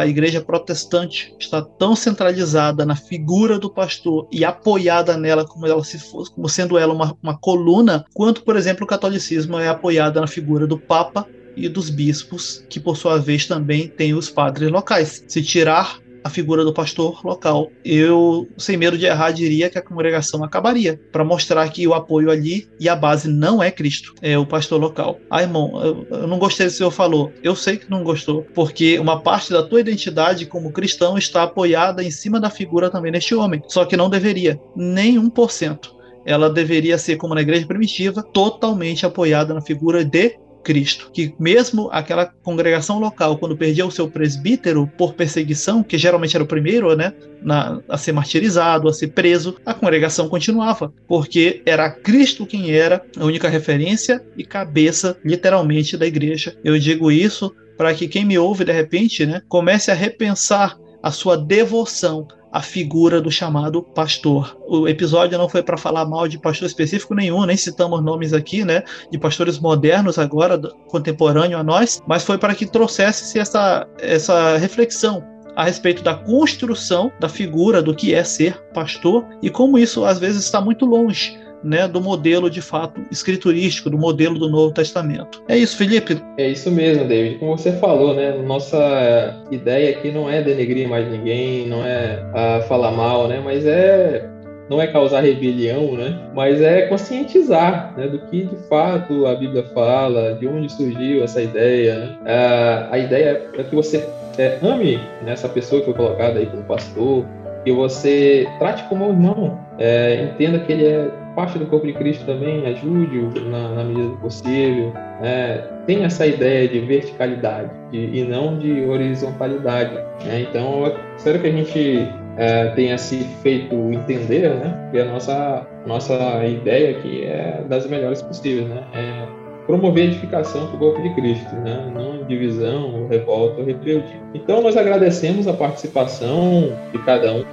a igreja protestante está tão centralizada na figura do pastor e apoiada nela como ela se fosse, como sendo ela uma, uma coluna, quanto, por exemplo, o catolicismo é apoiada na figura do Papa e dos bispos, que por sua vez também tem os padres locais. Se tirar a figura do pastor local. Eu, sem medo de errar, diria que a congregação acabaria, para mostrar que o apoio ali e a base não é Cristo, é o pastor local. Ah, irmão, eu, eu não gostei do que o senhor falou. Eu sei que não gostou, porque uma parte da tua identidade como cristão está apoiada em cima da figura também deste homem. Só que não deveria, nem 1% ela deveria ser, como na igreja primitiva, totalmente apoiada na figura de Cristo, que mesmo aquela congregação local, quando perdia o seu presbítero por perseguição, que geralmente era o primeiro, né, na, a ser martirizado, a ser preso, a congregação continuava, porque era Cristo quem era a única referência e cabeça, literalmente, da igreja. Eu digo isso para que quem me ouve de repente, né, comece a repensar a sua devoção a figura do chamado pastor. O episódio não foi para falar mal de pastor específico nenhum, nem citamos nomes aqui, né, de pastores modernos agora, contemporâneo a nós, mas foi para que trouxesse essa, essa reflexão a respeito da construção da figura do que é ser pastor e como isso às vezes está muito longe né, do modelo de fato escriturístico, do modelo do Novo Testamento. É isso, Felipe? É isso mesmo, David. Como você falou, né, nossa ideia aqui não é denegrir mais ninguém, não é uh, falar mal, né, mas é não é causar rebelião, né? Mas é conscientizar, né? Do que de fato a Bíblia fala, de onde surgiu essa ideia. Né? Uh, a ideia é que você é, ame essa pessoa que foi colocada aí como pastor, que você trate como um irmão, é, entenda que ele é parte do corpo de Cristo também, ajude-o na, na, medida do possível. É, tem essa ideia de verticalidade de, e não de horizontalidade. Né? Então, eu espero que a gente é, tenha se feito entender né? que a nossa, nossa ideia aqui é das melhores possíveis. Né? É promover edificação para o corpo de Cristo, né? não divisão, revolta ou rebeldia. Então, nós agradecemos a participação de cada um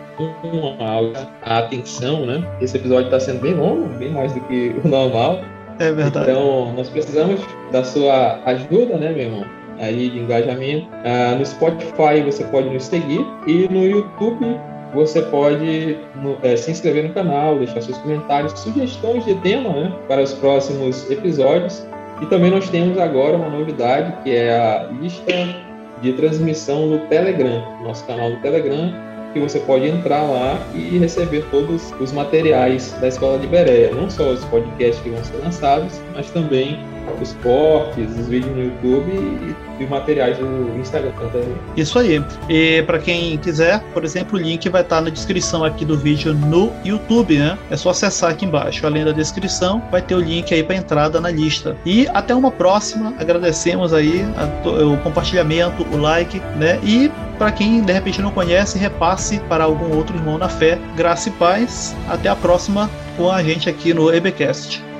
a, a atenção, né? Esse episódio está sendo bem longo, bem mais do que o normal, É verdade. Então, nós precisamos da sua ajuda, né, meu irmão? Aí de engajamento. Ah, no Spotify você pode nos seguir e no YouTube você pode no, é, se inscrever no canal, deixar seus comentários, sugestões de tema né, para os próximos episódios. E também nós temos agora uma novidade que é a lista de transmissão no Telegram, nosso canal do Telegram, que você pode entrar lá e receber todos os materiais da Escola de Bereia, não só os podcasts que vão ser lançados, mas também os cortes, os vídeos no YouTube e, e materiais do Instagram também. Isso aí. E para quem quiser, por exemplo, o link vai estar na descrição aqui do vídeo no YouTube, né? É só acessar aqui embaixo. Além da descrição, vai ter o link aí para entrada na lista. E até uma próxima. Agradecemos aí a, o compartilhamento, o like, né? E para quem de repente não conhece, repasse para algum outro irmão na fé. Graça e paz. Até a próxima com a gente aqui no EBcast.